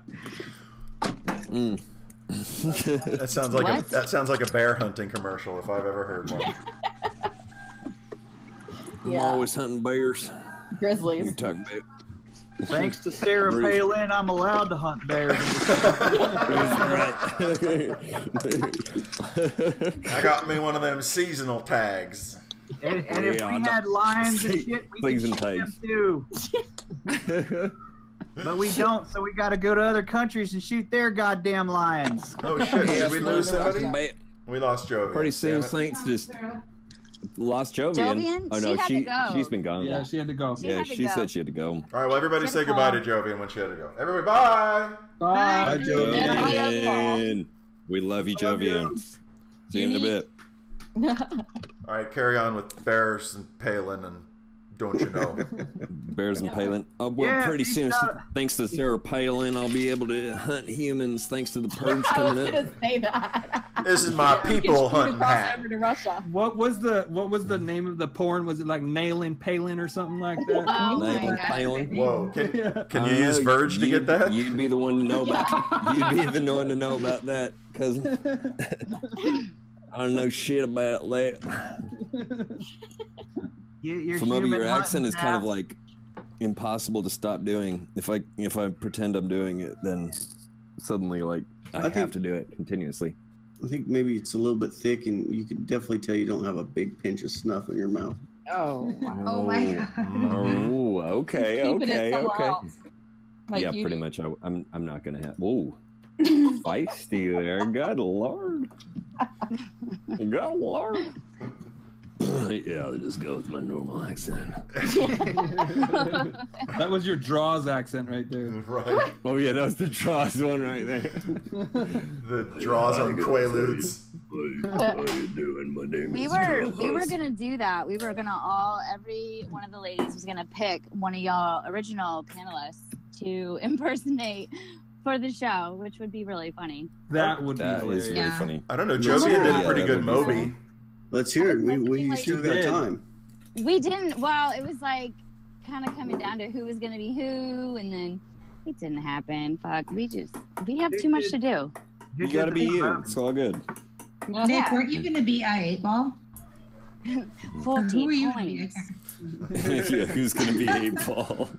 Speaker 19: Mm.
Speaker 1: That sounds like a that sounds like a bear hunting commercial if I've ever heard one.
Speaker 19: I'm always hunting bears. You
Speaker 4: Grizzlies.
Speaker 19: talk about
Speaker 16: Thanks to Sarah Palin, I'm allowed to hunt bears.
Speaker 1: I got me one of them seasonal tags.
Speaker 16: and, and if
Speaker 19: Yeah,
Speaker 16: we
Speaker 19: no.
Speaker 16: had lions and shit, we
Speaker 19: Please
Speaker 16: could
Speaker 19: and
Speaker 16: shoot them too. But we don't, so we got to go to other countries and shoot their goddamn lions.
Speaker 1: Oh shit! Did we lose somebody? We lost Jovi.
Speaker 19: Pretty soon, Saints just lost Jovian.
Speaker 2: Jovian?
Speaker 19: Oh no,
Speaker 2: had
Speaker 19: she,
Speaker 2: she
Speaker 19: has been gone.
Speaker 17: yeah, she had to go.
Speaker 2: She
Speaker 19: yeah, she
Speaker 2: go.
Speaker 19: said she had to go.
Speaker 1: All right, well, everybody say
Speaker 2: Good
Speaker 1: goodbye to
Speaker 2: call.
Speaker 1: Jovi when she had to go. Everybody, bye.
Speaker 17: Bye.
Speaker 15: Bye, Joe.
Speaker 19: Jovian, we love you,
Speaker 16: Love.
Speaker 19: Jovian. See you in a bit.
Speaker 1: All right, carry on with Bears and Palin and don't you know?
Speaker 19: Bears and Palin. Uh, oh, well,
Speaker 16: Yeah,
Speaker 19: pretty soon,
Speaker 16: got-
Speaker 19: thanks to Sarah Palin, I'll be able to hunt humans thanks to the purge coming up.
Speaker 4: say that.
Speaker 1: This is my people
Speaker 4: Shoot
Speaker 1: hunting hat.
Speaker 4: over to Russia.
Speaker 17: What was the what was the name of the porn? Was it like nailing Palin or something like oh that?
Speaker 2: Oh
Speaker 19: Nailing Palin.
Speaker 1: Whoa, can, can you use
Speaker 19: know,
Speaker 1: Verge to get that?
Speaker 19: You'd be the one to know about. You'd be the one to know about that, cause I don't know shit about it. Late.
Speaker 16: You, you're
Speaker 19: For your accent is kind of like impossible to stop doing. If I if I pretend I'm doing it, then suddenly like I,
Speaker 15: I
Speaker 19: have
Speaker 15: think-
Speaker 19: to do it continuously.
Speaker 15: I think maybe it's a little bit thick, and you can definitely tell you don't have a big pinch of snuff in your mouth.
Speaker 4: Oh,
Speaker 3: Oh, oh my oh. god.
Speaker 19: Oh, okay, okay,
Speaker 4: somewhere
Speaker 19: okay.
Speaker 4: Like
Speaker 19: yeah,
Speaker 4: you
Speaker 19: pretty much. I, I'm I'm not gonna have. Whoa, feisty there. Good lord. Good lord. yeah, I'll just go with my normal accent.
Speaker 17: That was your draws accent right there.
Speaker 1: Right.
Speaker 19: Oh yeah, that was the draws one right there.
Speaker 1: The draws on Quaaludes.
Speaker 19: How you doing? My name
Speaker 2: We
Speaker 19: is
Speaker 2: were we were gonna do that. We were gonna all every one of the ladies was gonna pick one of y'all original panelists to impersonate for the show, which would be really funny.
Speaker 17: That would
Speaker 19: That
Speaker 17: be
Speaker 19: is really
Speaker 2: Yeah.
Speaker 19: funny.
Speaker 1: I don't know.
Speaker 15: Let's
Speaker 1: Josie
Speaker 15: hear
Speaker 1: did a pretty
Speaker 19: Yeah,
Speaker 1: good
Speaker 19: that would
Speaker 1: Moby.
Speaker 15: Let's hear it. We, we
Speaker 2: Like-
Speaker 15: still got time.
Speaker 2: We didn't. Well, it was like kind of coming down to who was gonna be who, and then it didn't happen. Fuck, we just we have too much to do.
Speaker 19: You gotta be you. It's all good.
Speaker 3: Nick,
Speaker 2: Yeah.
Speaker 3: weren't you going to be I eight ball?
Speaker 2: Fourteen
Speaker 3: Who are you?
Speaker 2: points.
Speaker 19: yeah, who's gonna be eight ball?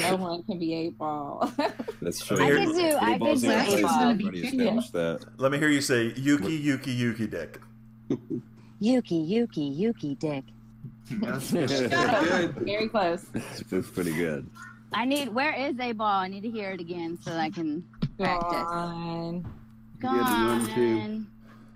Speaker 4: No one can be eight ball.
Speaker 19: That's true.
Speaker 2: I could do-
Speaker 19: Eight
Speaker 2: I
Speaker 19: ball's
Speaker 2: could do eight ball.
Speaker 19: everybody established that.
Speaker 1: Let me hear you say Yuki, Yuki, Yuki Dick.
Speaker 2: Yuki, Yuki, Yuki, Dick.
Speaker 19: Good.
Speaker 4: Very close.
Speaker 19: That's pretty good.
Speaker 2: I need. Where is a ball? I need to hear it again so that I can practice.
Speaker 4: Gone.
Speaker 2: Go
Speaker 15: You had to run, too.
Speaker 2: on.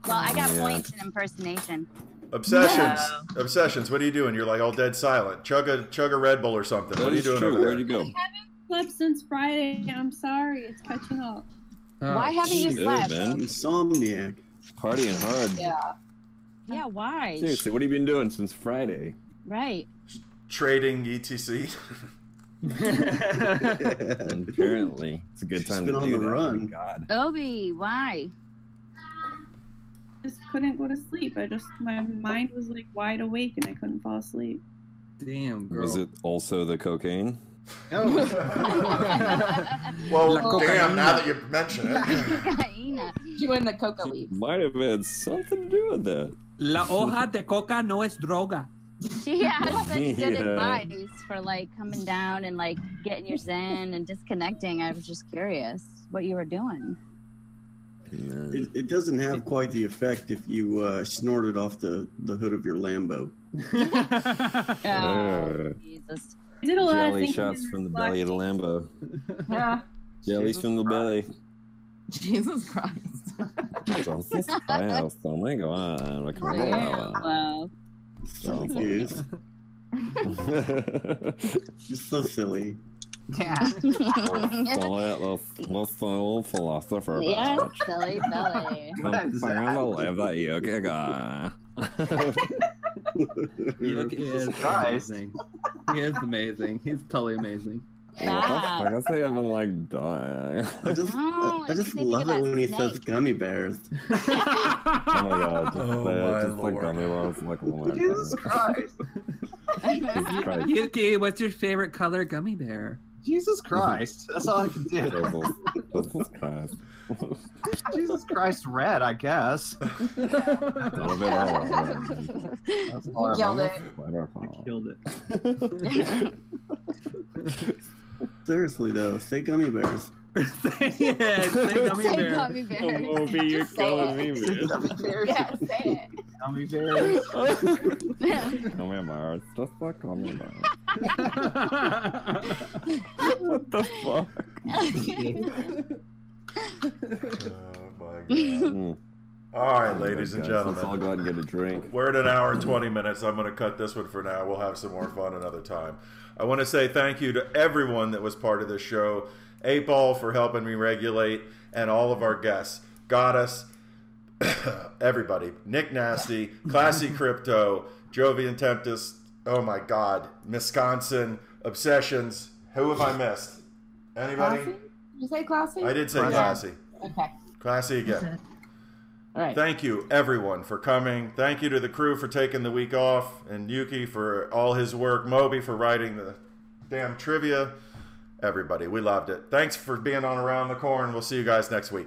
Speaker 2: Well, I got
Speaker 19: Yeah.
Speaker 2: points in impersonation.
Speaker 1: Obsessions. Obsessions. What are you doing? You're like all dead silent. Chug a chug a Red Bull or something.
Speaker 19: That
Speaker 1: what are you doing
Speaker 19: true.
Speaker 1: over
Speaker 19: Where'd
Speaker 1: there?
Speaker 19: you go?
Speaker 13: I haven't slept since Friday. I'm sorry. It's catching up.
Speaker 17: Oh,
Speaker 2: Why haven't you
Speaker 19: Shit,
Speaker 2: slept?
Speaker 19: man.
Speaker 15: Insomniac.
Speaker 19: Partying hard.
Speaker 4: Yeah.
Speaker 2: Yeah, why?
Speaker 19: Seriously, what have you been doing since Friday?
Speaker 2: Right.
Speaker 1: Trading E etc.
Speaker 19: And apparently, it's a good
Speaker 15: She's
Speaker 19: time
Speaker 15: been
Speaker 19: to
Speaker 15: on
Speaker 19: do
Speaker 15: the
Speaker 19: that.
Speaker 15: run.
Speaker 19: Thank God.
Speaker 2: Obi, why?
Speaker 13: Just couldn't go to sleep. I just my mind was like wide awake and I couldn't fall asleep.
Speaker 17: Damn, girl.
Speaker 19: Was it also the cocaine?
Speaker 1: well,
Speaker 17: La
Speaker 1: damn.
Speaker 17: cocaína.
Speaker 1: Now that you mention it.
Speaker 2: Cocaína.
Speaker 4: You in the coca leaf.
Speaker 19: Might have had something to do with that.
Speaker 17: La hoja de coca no es droga.
Speaker 2: She has such good
Speaker 19: Yeah.
Speaker 2: advice for like coming down and like getting your zen and disconnecting. I was just curious what you were doing.
Speaker 15: It, it doesn't have quite the effect if you uh, snort it off the, the hood of your Lambo.
Speaker 2: Oh, Jesus.
Speaker 13: I did a lot of
Speaker 19: jelly
Speaker 13: thinking.
Speaker 19: shots from the belly of the Lambo.
Speaker 4: Yeah.
Speaker 19: Jellies from the belly.
Speaker 4: Jesus Christ.
Speaker 19: Jesus Christ, oh my God.
Speaker 2: Yeah, well,
Speaker 15: Silly goose. You're so silly.
Speaker 16: Yeah.
Speaker 19: Let's let's little philosopher.
Speaker 2: yes,
Speaker 19: bitch.
Speaker 2: silly belly.
Speaker 19: Come find live that you can go.
Speaker 17: Yuck is amazing. He is amazing. He's totally amazing.
Speaker 2: Stop.
Speaker 19: I guess I haven't like dying.
Speaker 15: I just,
Speaker 2: No,
Speaker 15: I, I just love it
Speaker 2: about
Speaker 15: when he says gummy bears.
Speaker 19: Oh my god, just,
Speaker 1: Oh my
Speaker 19: just like
Speaker 1: lord.
Speaker 19: gummy worms, like one more
Speaker 16: Jesus
Speaker 19: time.
Speaker 16: Christ.
Speaker 19: Jesus Christ.
Speaker 17: Yuki, what's your favorite color gummy bear?
Speaker 16: Jesus Christ. That's all I can do.
Speaker 19: Jesus Jesus Christ.
Speaker 16: Jesus Christ, red, I guess.
Speaker 19: Little bit all
Speaker 16: That's all I
Speaker 4: Killed it.
Speaker 19: Wonderful.
Speaker 17: Killed it.
Speaker 15: Seriously though, say gummy bears.
Speaker 17: yeah, say gummy
Speaker 2: Say
Speaker 17: bear.
Speaker 2: gummy bear.
Speaker 19: Oh, Moby, you're
Speaker 4: Just say
Speaker 19: killing
Speaker 4: it.
Speaker 19: me, man.
Speaker 16: Gummy bears.
Speaker 2: Yeah, say
Speaker 16: Gummy bears.
Speaker 2: it.
Speaker 19: Gummy bears, just like gummy bears. What the fuck?
Speaker 1: Oh my god.
Speaker 19: Mm.
Speaker 1: All right,
Speaker 19: Oh
Speaker 1: ladies and
Speaker 19: gentlemen. Let's all go ahead and get a drink.
Speaker 1: We're at an hour and 20 minutes. I'm going to cut this one for now. We'll have some more fun another time. I want to say thank you to everyone that was part of this show. Eight Ball for helping me regulate, and all of our guests. Goddess, everybody. Nick Nasty, Classy Crypto, Jovian Tempest. Oh my God. Wisconsin, Obsessions. Who have I missed? Anybody?
Speaker 4: Classy? Did you say classy?
Speaker 1: I did say
Speaker 4: Yeah.
Speaker 1: Classy.
Speaker 4: Okay.
Speaker 1: Classy again.
Speaker 4: All right.
Speaker 1: Thank you, everyone, for coming. Thank you to the crew for taking the week off, and Yuki for all his work, Moby for writing the damn trivia. Everybody, we loved it. Thanks for being on Around the Corn. We'll see you guys next week.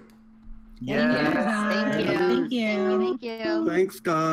Speaker 16: Yeah.
Speaker 2: Thank you.
Speaker 3: Thank you.
Speaker 2: Thank you.
Speaker 15: Thanks, guys.